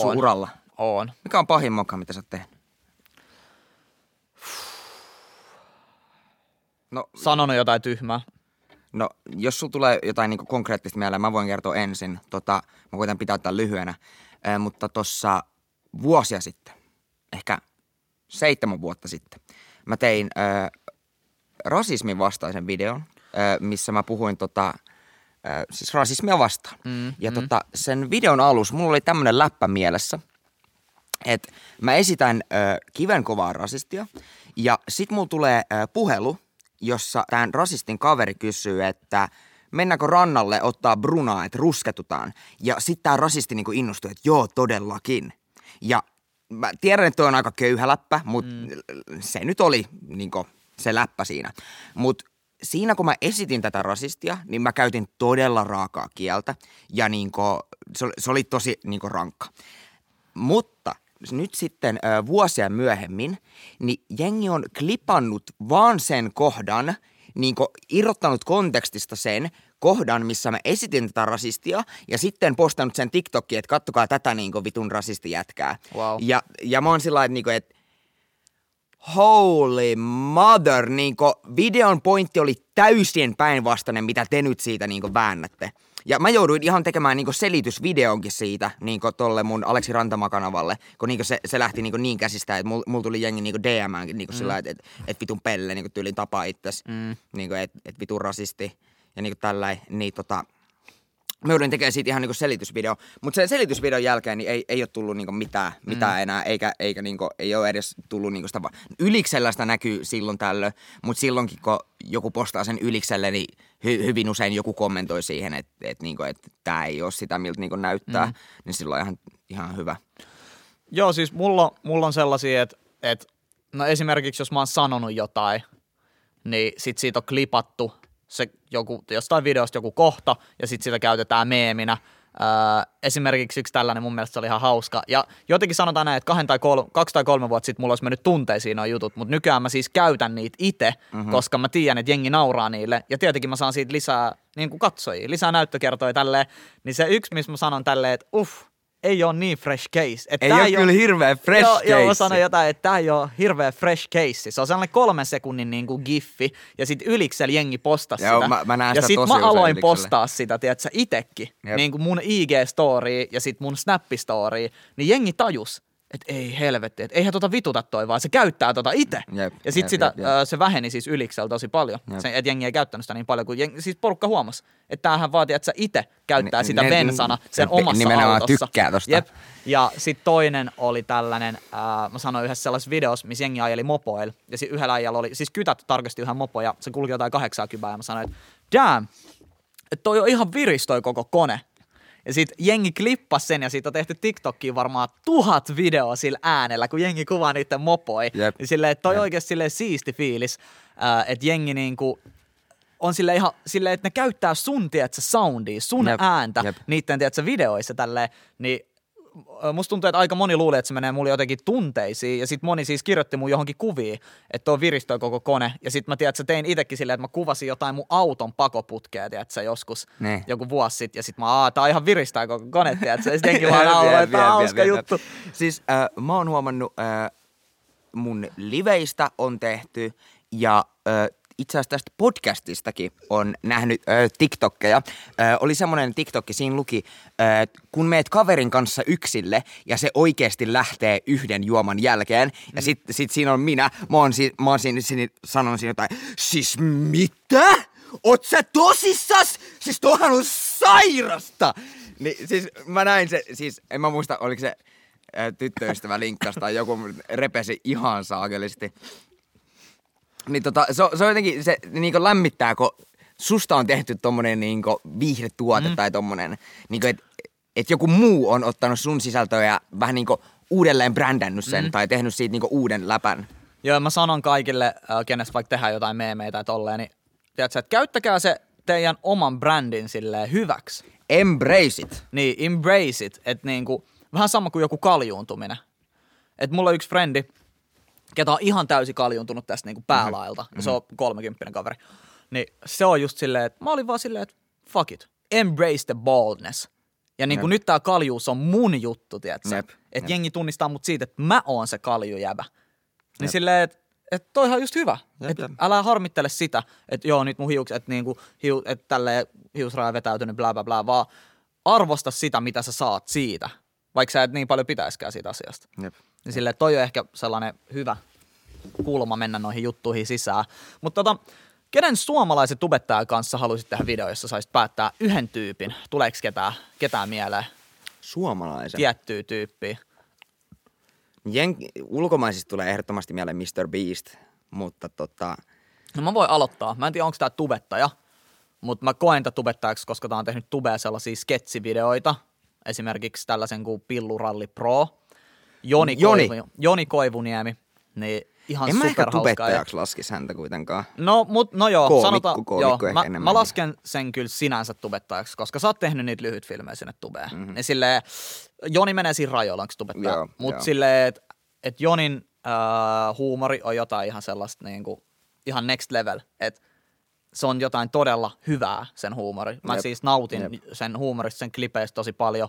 Speaker 3: sun
Speaker 4: On.
Speaker 3: uralla?
Speaker 4: On.
Speaker 3: Mikä on pahin moka, mitä sä oot tehnyt? No,
Speaker 4: Sanonut jotain tyhmää.
Speaker 3: no, jos sulla tulee jotain niinku konkreettista mieleen, mä voin kertoa ensin. Tota, mä koitan pitää tämän lyhyenä. Äh, mutta tossa vuosia sitten, ehkä seitsemän vuotta sitten, mä tein äh, rasismin vastaisen videon, äh, missä mä puhuin tota, äh, siis rasismia vastaan.
Speaker 4: Mm,
Speaker 3: ja
Speaker 4: mm.
Speaker 3: tota, sen videon alussa mulla oli tämmönen läppä mielessä, että mä esitän ö, kivenkovaa rasistia ja sit mulla tulee ö, puhelu, jossa tämän rasistin kaveri kysyy, että mennäänkö rannalle ottaa brunaa, että rusketutaan. Ja sitten tämä rasisti niinku innostui, että joo, todellakin. Ja mä tiedän, että toi on aika köyhä läppä, mutta mm. se nyt oli niinku se läppä siinä. Mutta siinä kun mä esitin tätä rasistia, niin mä käytin todella raakaa kieltä ja niinku, se, oli, se oli tosi niinku rankka. Mutta nyt sitten ö, vuosia myöhemmin, niin jengi on klipannut vaan sen kohdan, niin irrottanut kontekstista sen kohdan, missä mä esitin tätä rasistia, ja sitten postannut sen TikTokiin, että kattokaa tätä niin vitun rasistijätkää.
Speaker 4: Wow.
Speaker 3: Ja, ja mä oon sillä että, niin että holy mother, niinku videon pointti oli täysin päinvastainen, mitä te nyt siitä niinku väännätte. Ja mä jouduin ihan tekemään niinku selitysvideonkin siitä niinku tolle mun Aleksi Rantama-kanavalle, kun niinku se, se lähti niinku niin käsistä, että mulla mul tuli jengi niinku DMään niinku mm. sillä että et, et vitun pelle niinku tyylin tapaa itses, mm. niinku, että et vitun rasisti ja niinku tälläin, niin tota, mä joudun tekemään siitä ihan niinku selitysvideo. Mutta sen selitysvideon jälkeen niin ei, ei ole tullut niinku mitään, mitään mm. enää, eikä, eikä niinku, ei ole edes tullut niinku sitä, va- yliksellä sitä näkyy silloin tällöin, mutta silloinkin kun joku postaa sen ylikselle, niin hy, hyvin usein joku kommentoi siihen, että et, niinku, et tämä ei ole sitä, miltä niinku näyttää, mm. niin silloin ihan, ihan hyvä.
Speaker 4: Joo, siis mulla, mulla on sellaisia, että, että no esimerkiksi jos mä oon sanonut jotain, niin sit siitä on klipattu se joku, jostain videosta joku kohta ja sitten sitä käytetään meeminä. Öö, esimerkiksi yksi tällainen mun mielestä se oli ihan hauska. Ja jotenkin sanotaan näin, että kahden tai kolme, kaksi tai kolme vuotta sitten mulla olisi mennyt tunteisiin nuo jutut, mutta nykyään mä siis käytän niitä itse, mm-hmm. koska mä tiedän, että jengi nauraa niille. Ja tietenkin mä saan siitä lisää niin kuin katsojia, lisää näyttökertoja tälleen. Niin se yksi, missä mä sanon tälleen, että uff, ei ole niin fresh case. Että
Speaker 3: Ei ole kyllä hirveä fresh
Speaker 4: joo, Joo, mä
Speaker 3: case.
Speaker 4: sanoin jotain, että tämä ei ole hirveä fresh case. Se on sellainen kolmen sekunnin niin kuin giffi, ja sitten yliksellä jengi postasi
Speaker 3: Joo,
Speaker 4: sitä.
Speaker 3: mä- mä näen
Speaker 4: ja
Speaker 3: sitä
Speaker 4: sit
Speaker 3: tosi
Speaker 4: mä aloin
Speaker 3: Yliksellä.
Speaker 4: postaa sitä, tiedätkö, itekin.
Speaker 3: Jep.
Speaker 4: Niin kuin mun IG-story ja sitten mun Snap-story. Niin jengi tajus, että ei helvetti, että eihän tota vituta toi, vaan se käyttää tota itse.
Speaker 3: Jep,
Speaker 4: Ja sitten sitä,
Speaker 3: jep, jep.
Speaker 4: ö, se väheni siis yliksellä tosi paljon.
Speaker 3: Jep.
Speaker 4: Se, että jengi ei käyttänyt sitä niin paljon, kuin jengi, siis porukka huomasi, että tämähän vaatii, että sä itse käyttää
Speaker 3: Ni-
Speaker 4: sitä
Speaker 3: ne-
Speaker 4: bensana sen
Speaker 3: ne-
Speaker 4: omassa
Speaker 3: nimenomaan
Speaker 4: autossa.
Speaker 3: tykkää tosta.
Speaker 4: Jep. Ja sitten toinen oli tällainen, ää, mä sanoin yhdessä sellaisessa videossa, missä jengi ajeli mopoilla. Ja sitten yhdellä ajalla oli, siis kytät tarkasti yhden mopo ja se kulki jotain 80 ja mä sanoin, että damn, että toi on ihan viris toi koko kone. Ja sit jengi klippasi sen ja siitä on tehty TikTokkiin varmaan tuhat videoa sillä äänellä, kun jengi kuvaa niiden mopoi.
Speaker 3: Jep.
Speaker 4: Niin silleen, toi
Speaker 3: Jep.
Speaker 4: oikeasti silleen siisti fiilis, ää, että jengi niinku on sille ihan silleen, että ne käyttää sun, tiedätkö, soundia, sun
Speaker 3: Jep,
Speaker 4: ääntä
Speaker 3: jep.
Speaker 4: niiden, tiedätkö, videoissa tälleen, niin musta tuntuu, että aika moni luulee, että se menee mulle jotenkin tunteisiin, ja sitten moni siis kirjoitti mun johonkin kuviin, että on viristö koko kone, ja sitten mä tiedän, että tein itsekin silleen, että mä kuvasin jotain mun auton pakoputkea, tiedätkö, joskus
Speaker 3: Ne.
Speaker 4: joku vuosi sitten, ja sitten mä, aa, tää ihan viristää koko kone, tiedätkö, ja sitten jengi vaan
Speaker 3: jep,
Speaker 4: että tää hauska juttu.
Speaker 3: Siis äh, mä oon huomannut, äh, mun liveistä on tehty ja äh, itse asiassa tästä podcastistakin on nähnyt äh, TikTokkeja. Äh, oli semmoinen TikTokki, siinä luki, äh, kun meet kaverin kanssa yksille ja se oikeasti lähtee yhden juoman jälkeen. Mm. Ja sit, sit siinä on minä, mä oon, si, mä oon siinä, siinä sanonut siinä jotain, siis mitä? Oot sä tosissas? Siis tuohan on sairasta! Niin siis mä näin se, siis en mä muista, oliko se tyttöystävä linkkasi tai joku repesi ihan saakelisti. Niin tota, se, on- se on jotenkin, se niinku lämmittää, kun susta on tehty tommonen niinku viihdetuote mm. tai tommonen, niinku että et joku muu on ottanut sun sisältöä ja vähän niinku uudelleen brändännyt sen mm. tai tehnyt siitä niinku uuden läpän.
Speaker 4: Joo, mä sanon kaikille, äh, kenestä vaikka tehdään jotain meemeitä tai tolleen, niin tiedätkö, että käyttäkää se teidän oman brändin silleen hyväksi.
Speaker 3: Embrace it.
Speaker 4: Niin, embrace it. Että niinku, vähän sama kuin joku kaljuuntuminen. Että mulla on yksi frendi, ketä on ihan täysin kaljuuntunut tästä niinku päälailta. Mm-hmm. Ja se on 30 kaveri. Niin se on just silleen, että mä olin vaan silleen, että fuck it. Embrace the baldness. Ja niinku
Speaker 3: Jep.
Speaker 4: nyt tää kaljuus on mun juttu, tiedätkö? Että
Speaker 3: jep.
Speaker 4: jengi tunnistaa mut siitä, että mä oon se kaljujäbä. Niin
Speaker 3: Jep.
Speaker 4: silleen, että et toihan on just hyvä.
Speaker 3: Jep,
Speaker 4: Et
Speaker 3: jep.
Speaker 4: älä harmittele sitä, että joo, nyt mun hiukset, että niinku, hiu, et tälleen hiusraja vetäytynyt, bla bla bla, vaan arvosta sitä, mitä sä saat siitä, vaikka sä et niin paljon pitäiskään siitä asiasta.
Speaker 3: Jep.
Speaker 4: Niin silleen, toi on ehkä sellainen hyvä kulma mennä noihin juttuihin sisään. Mutta tota, kenen suomalaiset tubettajan kanssa haluaisit tehdä video, jossa saisit päättää yhden tyypin? Tuleeko ketään, ketään mieleen
Speaker 3: Suomalaisen.
Speaker 4: tiettyä tyyppiä?
Speaker 3: Jen- ulkomaisista tulee ehdottomasti mieleen Mr. Beast, mutta tota,
Speaker 4: No mä voin aloittaa. Mä en tiedä, onko tää tubettaja, mutta mä koen tätä tubettajaksi, koska tää on tehnyt tubea sellaisia sketsivideoita. Esimerkiksi tällaisen kuin Pilluralli Pro. Joni,
Speaker 3: Joni.
Speaker 4: Koivu, Joni Koivuniemi. Niin ihan
Speaker 3: en mä ehkä
Speaker 4: ja-
Speaker 3: tubettajaksi laskisi häntä kuitenkaan.
Speaker 4: No, mut, no joo,
Speaker 3: Koomikko,
Speaker 4: sanotaan,
Speaker 3: koomikko
Speaker 4: joo, mä, mä, lasken sen kyllä sinänsä tubettajaksi, koska sä oot tehnyt niitä lyhyt filmejä sinne tubeen.
Speaker 3: Mhm.
Speaker 4: Mm-hmm. Niin silleen, Joni menee siinä rajoilla, onko tubettaja.
Speaker 3: Joo,
Speaker 4: Mut
Speaker 3: joo.
Speaker 4: silleen, että et Jonin äh, huumori on jotain ihan sellaista niinku, ihan next level. Et se on jotain todella hyvää, sen huumori. Mä
Speaker 3: Jep.
Speaker 4: siis nautin
Speaker 3: Jep.
Speaker 4: sen huumorista, sen klipeistä tosi paljon.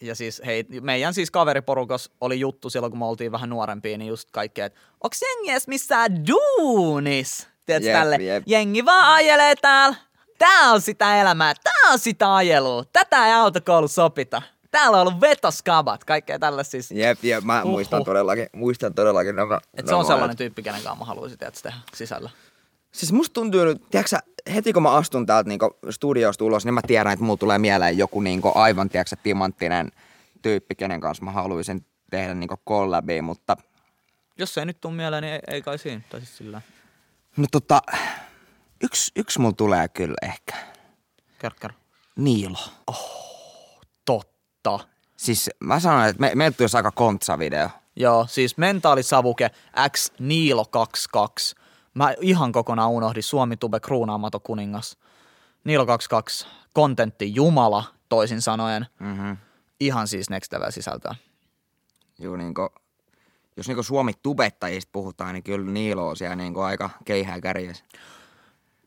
Speaker 4: Ja siis hei, meidän siis kaveriporukas oli juttu silloin, kun me oltiin vähän nuorempia, niin just kaikkea, että onks jengi edes missään duunis? Tiedätkö
Speaker 3: Jep,
Speaker 4: tälle?
Speaker 3: jep.
Speaker 4: Jengi vaan ajelee täällä. Tää on sitä elämää, tää on sitä ajelua. Tätä ei autokoulu sopita. Täällä on ollut vetoskabat, kaikkea tällaista siis.
Speaker 3: Jep, jep, mä
Speaker 4: Huhhuh.
Speaker 3: muistan todellakin, muistan todellakin nämä.
Speaker 4: Et se on sellainen tyyppi, kenen kanssa mä haluaisin tehdä sisällä.
Speaker 3: Siis musta tuntuu nyt, tiedätkö heti kun mä astun täältä niinku studiosta ulos, niin mä tiedän, että mulla tulee mieleen joku niinku aivan, tiedätkö timanttinen tyyppi, kenen kanssa mä haluaisin tehdä niinku collabia, mutta
Speaker 4: Jos se ei nyt tuu mieleen, niin ei, ei kai siinä. Tai siis sillä
Speaker 3: no tota, yksi, yksi mulla tulee kyllä ehkä.
Speaker 4: kerro.
Speaker 3: Niilo.
Speaker 4: Totta.
Speaker 3: Siis mä sanoin, että me, meiltä tulisi aika kontsa video.
Speaker 4: Joo, siis mentaalisavuke X Niilo 22. Mä ihan kokonaan unohdin Suomi Tube kruunaamaton kuningas. Niilo 22, kontentti Jumala toisin sanoen.
Speaker 3: Mm-hmm.
Speaker 4: Ihan siis next level sisältöä.
Speaker 3: Juu, niinku, jos niinku Suomi tubettajista puhutaan, niin kyllä Niilo on siellä niinku aika keihää kärjessä.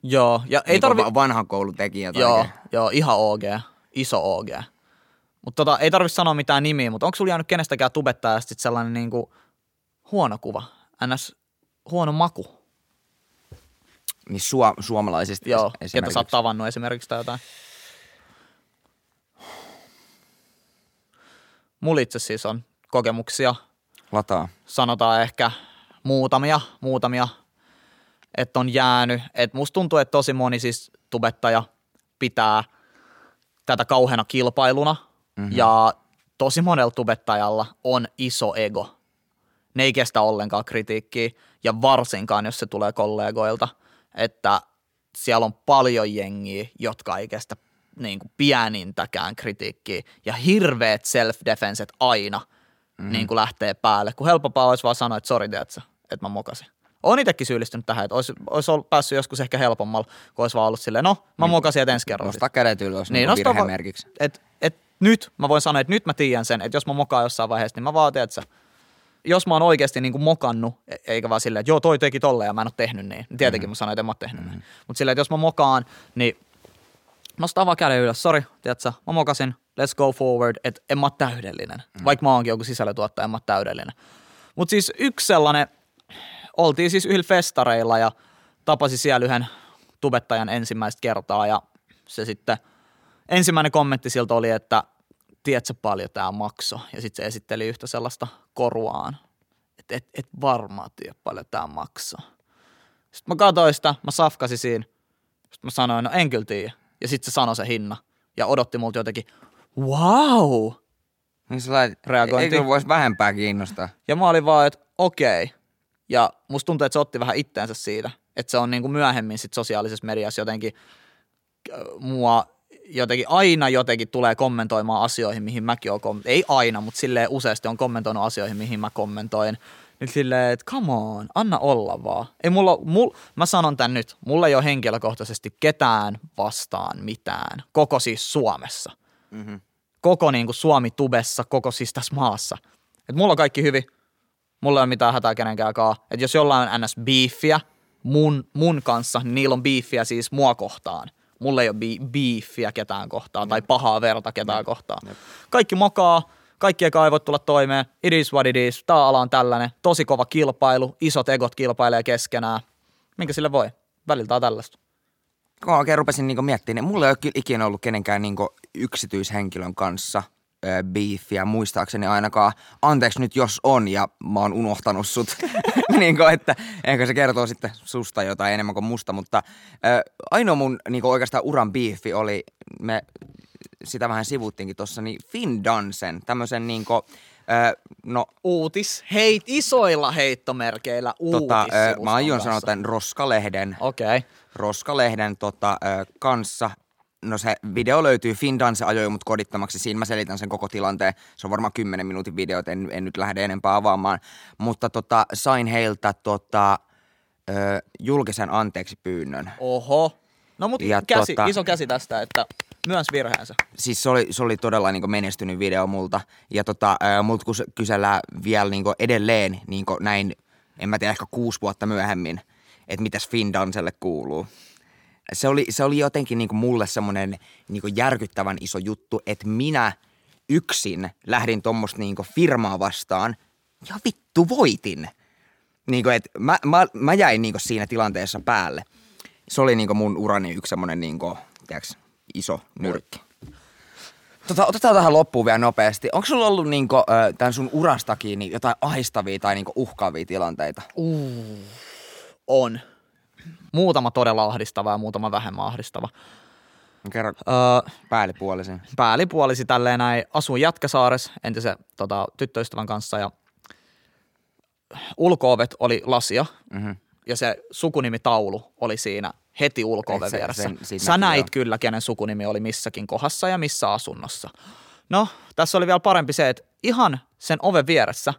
Speaker 4: Joo, ja ei
Speaker 3: Niinku
Speaker 4: tarvi...
Speaker 3: va- vanhan koulun tekijät
Speaker 4: Joo,
Speaker 3: oikein.
Speaker 4: joo, ihan OG. Iso OG. Mutta tota, ei tarvi sanoa mitään nimiä, mutta onko sulla jäänyt kenestäkään tubettajasta sit sellainen niinku huono kuva? NS huono maku?
Speaker 3: Niin suo, suomalaisista
Speaker 4: Joo,
Speaker 3: es-
Speaker 4: ketä sä oot tavannut esimerkiksi tai jotain. Mulla itse siis on kokemuksia,
Speaker 3: Lataa.
Speaker 4: sanotaan ehkä muutamia, muutamia, että on jäänyt. Et musta tuntuu, että tosi moni siis tubettaja pitää tätä kauheana kilpailuna mm-hmm. ja tosi monella tubettajalla on iso ego. Ne ei kestä ollenkaan kritiikkiä ja varsinkaan, jos se tulee kollegoilta, että siellä on paljon jengiä, jotka ei kestä niin kuin pienintäkään kritiikkiä ja hirveät self-defenset aina mm-hmm. niin kuin lähtee päälle, kun helpompaa olisi vaan sanoa, että sori, tiedätkö, että mä mokasin. Olen itsekin syyllistynyt tähän, että olisi, olisi ollut päässyt joskus ehkä helpommalla, kun olisi vaan ollut silleen, no mä mokasin, että ensi kerralla.
Speaker 3: Nostaa kädet ylös
Speaker 4: Niin,
Speaker 3: niin,
Speaker 4: va-. Et, et nyt mä voin sanoa, että nyt mä tiedän sen, että jos mä mokaan jossain vaiheessa, niin mä vaan että jos mä oon oikeasti niin kuin mokannut, e- eikä vaan silleen, että joo toi teki tolleen ja mä en ole tehnyt niin, niin tietenkin mm. mä sanoin, että en mä ole tehnyt mm. niin. Mutta silleen, että jos mä mokaan, niin nostaa vaan käden ylös, sori, tiedätkö, mä mokasin, let's go forward, että en mä ole täydellinen. Mm. Vaikka mä oonkin joku sisällötuottaja, en mä ole täydellinen. Mutta siis yksi sellainen, oltiin siis yhdellä festareilla ja tapasin siellä yhden tubettajan ensimmäistä kertaa ja se sitten, ensimmäinen kommentti siltä oli, että tiedätkö paljon tämä makso ja sitten se esitteli yhtä sellaista koruaan, että et, et varmaan tiedä paljon tämä maksaa. Sitten mä katsoin sitä, mä safkasin siinä, sitten mä sanoin, no en kyllä tiedä. Ja sitten se sanoi se hinna ja odotti multa jotenkin, wow,
Speaker 3: Niin sellainen,
Speaker 4: Reagointi.
Speaker 3: eikö voisi vähempää kiinnostaa?
Speaker 4: ja mä olin vaan, että okei. Ja musta tuntuu, että se otti vähän itteensä siitä, että se on niin kuin myöhemmin sit sosiaalisessa mediassa jotenkin äh, mua jotenkin aina jotenkin tulee kommentoimaan asioihin, mihin mäkin olen kommentoinut. Ei aina, mutta silleen useasti on kommentoinut asioihin, mihin mä kommentoin. Nyt silleen, että come on, anna olla vaan. Ei mulla, mul, mä sanon tän nyt, mulla ei ole henkilökohtaisesti ketään vastaan mitään, koko siis Suomessa.
Speaker 3: Mm-hmm.
Speaker 4: Koko niin kuin Suomi-tubessa, koko siis tässä maassa. Et mulla on kaikki hyvin, mulla ei ole mitään hätää kenenkään kaa. Et jos jollain on ns. beefiä mun, mun kanssa, niin niillä on beefiä siis mua kohtaan. Mulla ei ole bi- beefiä ketään kohtaan tai pahaa verta ketään kohtaan. Kaikki mokaa, kaikki eka ei voi tulla toimeen. It is what it is. Tää ala on tällainen. Tosi kova kilpailu. Isot egot kilpailee keskenään. Minkä sille voi? Väliltä on tällaista.
Speaker 3: Kun mä oikein rupesin niinku miettimään, niin mulla ei ole ikinä ollut kenenkään niinku yksityishenkilön kanssa ö, beefiä, muistaakseni ainakaan. Anteeksi nyt jos on ja mä oon unohtanut sut. niinku, että ehkä se kertoo sitten susta jotain enemmän kuin musta, mutta ö, ainoa mun niinku oikeastaan uran beefi oli, me sitä vähän sivuttiinkin tuossa, niin Finn Dansen, tämmöisen niinku, ö, no
Speaker 4: Uutis. Heit, isoilla heittomerkeillä uutis.
Speaker 3: tota, ö, mä aion sanoa tämän Roskalehden
Speaker 4: Okei. Okay.
Speaker 3: Roskalehden tota, kanssa. No se video löytyy, Findan se ajoi mut kodittomaksi, siinä mä selitän sen koko tilanteen. Se on varmaan 10 minuutin video, en, en nyt lähde enempää avaamaan. Mutta tota, sain heiltä tota, ö, julkisen anteeksi pyynnön.
Speaker 4: Oho. No mut
Speaker 3: Ja
Speaker 4: käsi,
Speaker 3: tota-
Speaker 4: iso käsi tästä, että myös virheensä.
Speaker 3: Siis se oli, se oli todella niin menestynyt video multa. Ja tota, ö, multa kus- kysellään vielä niin edelleen niin näin, en mä tiedä, ehkä kuusi vuotta myöhemmin, että mitäs Findanselle kuuluu. Se oli, se oli jotenkin niin mulle semmoinen niin järkyttävän iso juttu, että minä yksin lähdin tuommoista niinku firmaa vastaan ja vittu voitin. Niinku, et mä, mä, mä jäin niinku siinä tilanteessa päälle. Se oli niinku mun urani yksi semmonen niinku, tiiäks, iso nyrkki. Tota, otetaan tähän loppuun vielä nopeasti. Onko sulla ollut niinku, tämän sun urastakin niin jotain ahistavia tai niinku uhkaavia tilanteita?
Speaker 4: On. Muutama todella ahdistava ja muutama vähemmän ahdistava.
Speaker 3: Kerro
Speaker 4: Öö,
Speaker 3: päällipuolisin.
Speaker 4: päällipuolisi tälleen näin. Asuin Jätkäsaaressa entisen tota, tyttöystävän kanssa ja ulkoovet oli lasia
Speaker 3: Mhm.
Speaker 4: ja se sukunimitaulu oli siinä heti ulkooven
Speaker 3: se-
Speaker 4: vieressä.
Speaker 3: sen- siitä
Speaker 4: Sä näit
Speaker 3: joo.
Speaker 4: kyllä, kenen sukunimi oli missäkin kohdassa ja missä asunnossa. No, tässä oli vielä parempi se, että ihan sen oven vieressä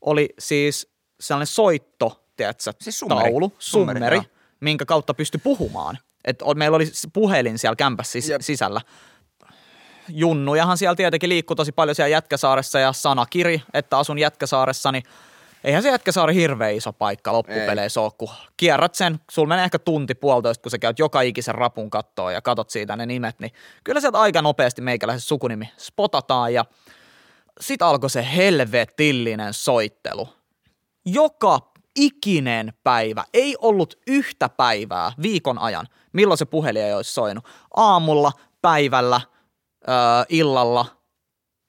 Speaker 4: oli siis sellainen soitto, tiedätkö,
Speaker 3: Siis summeri.
Speaker 4: taulu,
Speaker 3: Summeri,
Speaker 4: summeri. Minkä kautta pystyi puhumaan. Et meillä oli puhelin siellä kämpässä sis-
Speaker 3: Jep.
Speaker 4: sisällä. Junnujahan siellä tietenkin liikkui tosi paljon siellä Jätkäsaaressa ja sanakiri, että asun Jätkäsaaressa, niin eihän se Jätkäsaari hirveän iso paikka loppupeleissä ole, kun kierrät sen, sulla menee ehkä tunti puolitoista, kun sä käyt joka ikisen rapun kattoon ja katot siitä ne nimet, niin kyllä sieltä aika nopeasti meikäläisen sukunimi spotataan ja sit alkoi se helvetillinen soittelu. Joka ikinen päivä, ei ollut yhtä päivää viikon ajan, milloin se puhelin ei olisi soinut. Aamulla, päivällä, öö, illalla,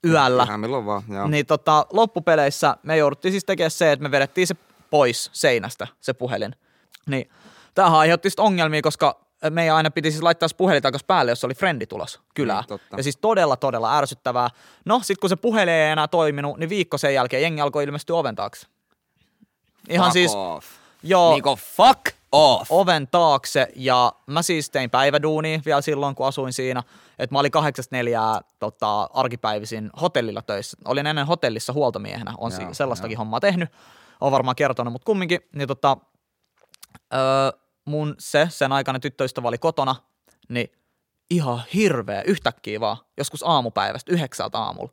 Speaker 4: yöllä.
Speaker 3: Ihan milloin vaan, joo.
Speaker 4: Niin tota, loppupeleissä me jouduttiin siis tekemään se, että me vedettiin se pois seinästä, se puhelin. Niin tämähän aiheutti sitten ongelmia, koska meidän aina piti siis laittaa se puhelin takaisin päälle, jos oli frendi tulos kylään.
Speaker 3: Niin,
Speaker 4: ja siis todella, todella ärsyttävää. No, sitten kun se puhelin ei enää toiminut, niin viikko sen jälkeen jengi alkoi ilmestyä oven taakse. Ihan
Speaker 3: Fuck
Speaker 4: siis,
Speaker 3: Off.
Speaker 4: joo,
Speaker 3: Niinku fuck off.
Speaker 4: oven taakse ja mä siis tein päiväduunia vielä silloin, kun asuin siinä. Että mä olin kahdeksasta neljää tota, arkipäivisin hotellilla töissä. Olin ennen hotellissa huoltomiehenä, on
Speaker 3: Joo,
Speaker 4: sellaistakin joo. hommaa tehnyt. Olen varmaan kertonut, mutta kumminkin. Niin tota, öö, mun se, sen aikainen tyttöystävä oli kotona, niin ihan hirveä yhtäkkiä vaan, joskus aamupäivästä, yhdeksältä aamulla.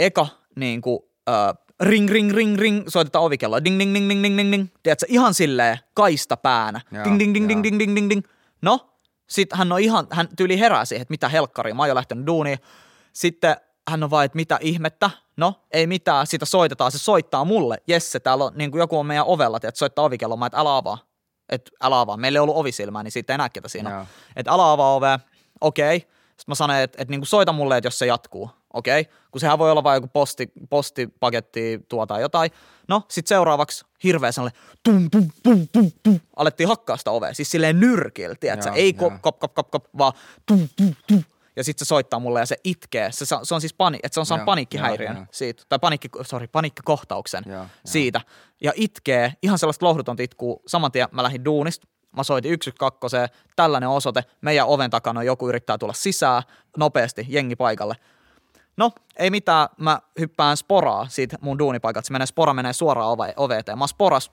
Speaker 4: Eka niin kuin, ö, ring, ring, ring, ring, soitetaan ovikelloa, ding, ding, ding, ding, ding, ding, ding, tiedätkö, ihan silleen kaista päänä,
Speaker 3: Joo,
Speaker 4: ding, ding, ding, ding, ding, ding, ding, ding. No, sit hän on ihan, hän tyyli herää siihen, että mitä helkkaria, mä oon jo lähtenyt duuniin. Sitten hän on vaan, että mitä ihmettä, no ei mitään, sitä soitetaan, se soittaa mulle, Jesse, täällä on, niin kuin joku on meidän ovella, että soittaa ovikelloa, mä että älä avaa, että älä avaa, meillä ei ollut ovisilmää, niin siitä ei näe ketä siinä on. Että älä avaa ovea, okei. Sitten mä sanoin, että, että niin kuin soita mulle, että jos se jatkuu, okei. Kun sehän voi olla vain joku posti, postipaketti tuo tai jotain. No, sitten seuraavaksi hirveä sellainen tum, tum, tum, tum, tum. Alettiin hakkaa sitä ovea, siis silleen nyrkillä, tiedätkö?
Speaker 3: Joo,
Speaker 4: Ei kop,
Speaker 3: joo.
Speaker 4: kop, kop, kop, kop, vaan tum, tum, tum. Ja sitten se soittaa mulle ja se itkee. Se, se on siis pani, että se on saanut paniikkihäiriön
Speaker 3: joo, joo.
Speaker 4: siitä. Tai panikki, sorry, paniikkikohtauksen
Speaker 3: Joo, joo.
Speaker 4: siitä. Ja itkee, ihan sellaista lohdutonta itkuu. Saman tien mä lähdin duunista. Mä soitin 112, tällainen osoite, meidän oven takana joku yrittää tulla sisään, nopeasti, jengi paikalle. No, ei mitään, mä hyppään sporaa siitä mun duunipaikalta, se menee, spora menee suoraan ove, ove eteen. Mä sporas,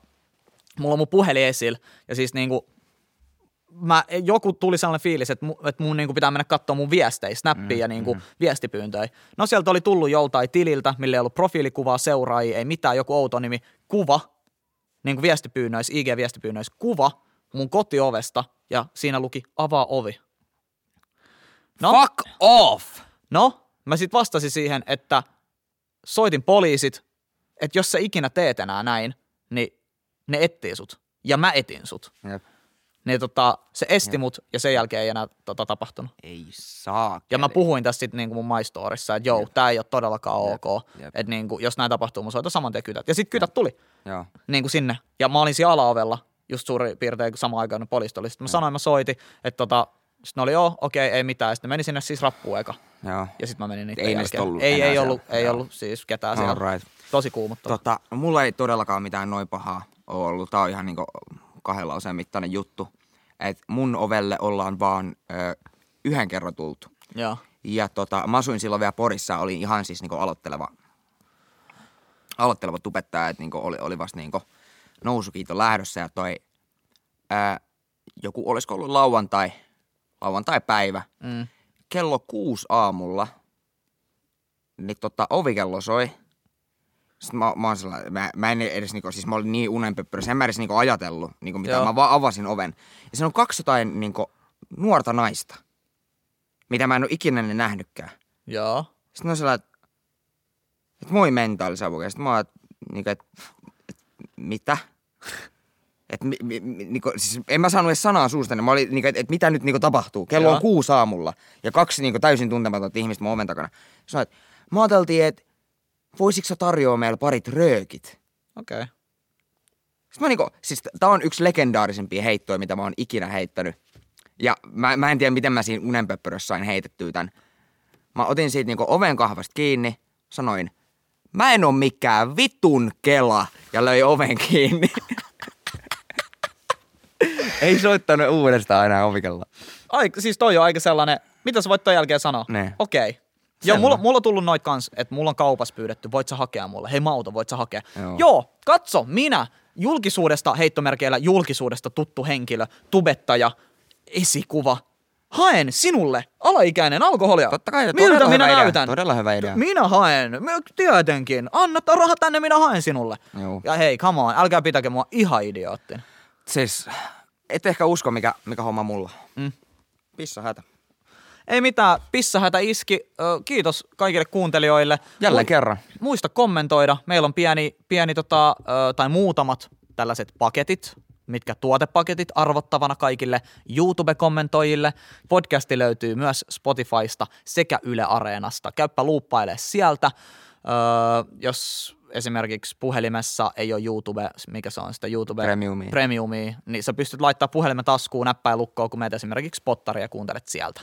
Speaker 4: mulla on mun puhelin esillä, ja siis niinku, mä, joku tuli sellainen fiilis, että, mu, että mun niinku pitää mennä katsoa mun viestejä, snappia mm, ja niinku mm. viestipyyntöjä. No sieltä oli tullut joltain tililtä, millä ei ollut profiilikuvaa, seuraajia, ei mitään, joku outo nimi, kuva, niin kuin viestipyynnöissä, IG-viestipyynnöissä, kuva mun kotiovesta ja siinä luki avaa ovi. No,
Speaker 3: Fuck off.
Speaker 4: no mä sitten vastasin siihen, että soitin poliisit, että jos sä ikinä teet enää näin, niin ne etsii sut. Ja mä etin sut.
Speaker 3: Jep.
Speaker 4: Niin tota, se esti mut ja sen jälkeen ei enää tota, tapahtunut.
Speaker 3: Ei saa.
Speaker 4: Ja mä puhuin tästä sitten niinku mun maistorissa, että joo, tää ei ole todellakaan
Speaker 3: Jep,
Speaker 4: ok.
Speaker 3: jep.
Speaker 4: Että niinku, jos näin tapahtuu, mun soita saman tien kytät. Ja sitten kytät tuli
Speaker 3: Joo.
Speaker 4: niin kuin sinne. Ja mä olin siellä alaovella just suurin piirtein samaan aikaan poliisit oli. Sitten mä sanoin, mä soitin, että tota, sitten ne oli joo, okei, ei mitään. Sitten meni sinne siis rappuun eka.
Speaker 3: Joo.
Speaker 4: Ja sitten mä menin niiden
Speaker 3: Ei
Speaker 4: jälkeen.
Speaker 3: ollut
Speaker 4: ei, ei,
Speaker 3: siellä.
Speaker 4: ollut, ei
Speaker 3: Joo.
Speaker 4: ollut siis ketään siellä.
Speaker 3: Alright.
Speaker 4: Tosi kuumottava.
Speaker 3: Tota, mulla ei todellakaan mitään noin pahaa ole ollut. Tää on ihan niinku kahden lauseen mittainen juttu. Et mun ovelle ollaan vaan ö, yhden kerran tultu.
Speaker 4: Joo.
Speaker 3: Ja tota, mä asuin silloin vielä Porissa, oli ihan siis niinku aloitteleva, aloitteleva tubettaja, että niinku oli, oli vasta niinku nousukiito lähdössä ja toi ää, joku olisiko ollut lauantai, lauantai-päivä,
Speaker 4: Mm.
Speaker 3: kello kuusi aamulla, niin tota, ovikello soi. Sitten mä, mä, oon sellainen, mä, mä en edes niinku, siis mä olin niin unenpöppörössä, en mä edes niinku ajatellut, niinku mitä,
Speaker 4: Joo.
Speaker 3: mä vaan avasin oven. Ja siinä on kaksi jotain niinku nuorta naista, mitä mä en ole ikinä ennen nähnytkään.
Speaker 4: Joo.
Speaker 3: Sitten on sellainen, että, että moi mentaalisavuke. Sitten mä oon, että, niin että, että mitä? Et, mi, mi, mi, niinku, siis en mä saanut edes sanaa suusta, niin mä olin, niinku, että et mitä nyt niinku, tapahtuu. Kello
Speaker 4: Joo.
Speaker 3: on kuusi aamulla ja kaksi niinku, täysin tuntematonta ihmistä mun oven takana. Sanoin, että mä ajateltiin, että voisitko sä tarjoa meille parit röökit?
Speaker 4: Okei. Okay.
Speaker 3: Sitten mä niinku, siis tää on yksi legendaarisimpia heittoja, mitä mä oon ikinä heittänyt. Ja mä, mä en tiedä, miten mä siinä unenpöppörössä sain heitettyä tän. Mä otin siitä niinku oven kahvasta kiinni, sanoin, mä en oo mikään vitun kela, ja löi oven kiinni. Ei soittanut uudestaan enää ovikella.
Speaker 4: Aika, siis toi on aika sellainen, mitä sä voit ton jälkeen sanoa? Okei. Okay. Joo, mulla, mulla on tullut noit kans, että mulla on kaupas pyydetty, voit sä hakea mulle? Hei Mauto, voit sä hakea?
Speaker 3: Joo.
Speaker 4: Joo, katso, minä, julkisuudesta, heittomerkeillä julkisuudesta tuttu henkilö, tubettaja, esikuva, haen sinulle alaikäinen alkoholia.
Speaker 3: Totta kai,
Speaker 4: Miltä minä
Speaker 3: hyvä idea,
Speaker 4: näytän?
Speaker 3: todella hyvä idea.
Speaker 4: Minä haen, tietenkin. Anna tää raha tänne, minä haen sinulle.
Speaker 3: Joo.
Speaker 4: Ja hei, come on, älkää pitäkö mua ihan idioottin.
Speaker 3: Siis, et ehkä usko, mikä, mikä homma mulla.
Speaker 4: Mm.
Speaker 3: Pissa hätä.
Speaker 4: Ei mitään, pissahätä iski. Kiitos kaikille kuuntelijoille.
Speaker 3: Jälleen
Speaker 4: Mu-
Speaker 3: kerran.
Speaker 4: Muista kommentoida. Meillä on pieni, pieni tota, tai muutamat tällaiset paketit, mitkä tuotepaketit arvottavana kaikille YouTube-kommentoijille. Podcasti löytyy myös Spotifysta sekä Yle Areenasta. Käyppä luuppaile sieltä. Öö, jos esimerkiksi puhelimessa ei ole YouTube, mikä se on sitä YouTube
Speaker 3: Premiumia.
Speaker 4: Premiumia, niin sä pystyt laittaa puhelimen taskuun, näppäin lukkoon, kun meet esimerkiksi spottaria ja kuuntelet sieltä.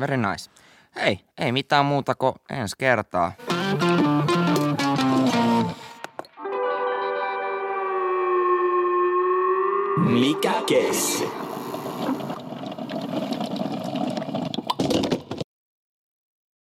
Speaker 3: Very nice. Hei, ei mitään muuta kuin ensi kertaa.
Speaker 2: Mikä kesi?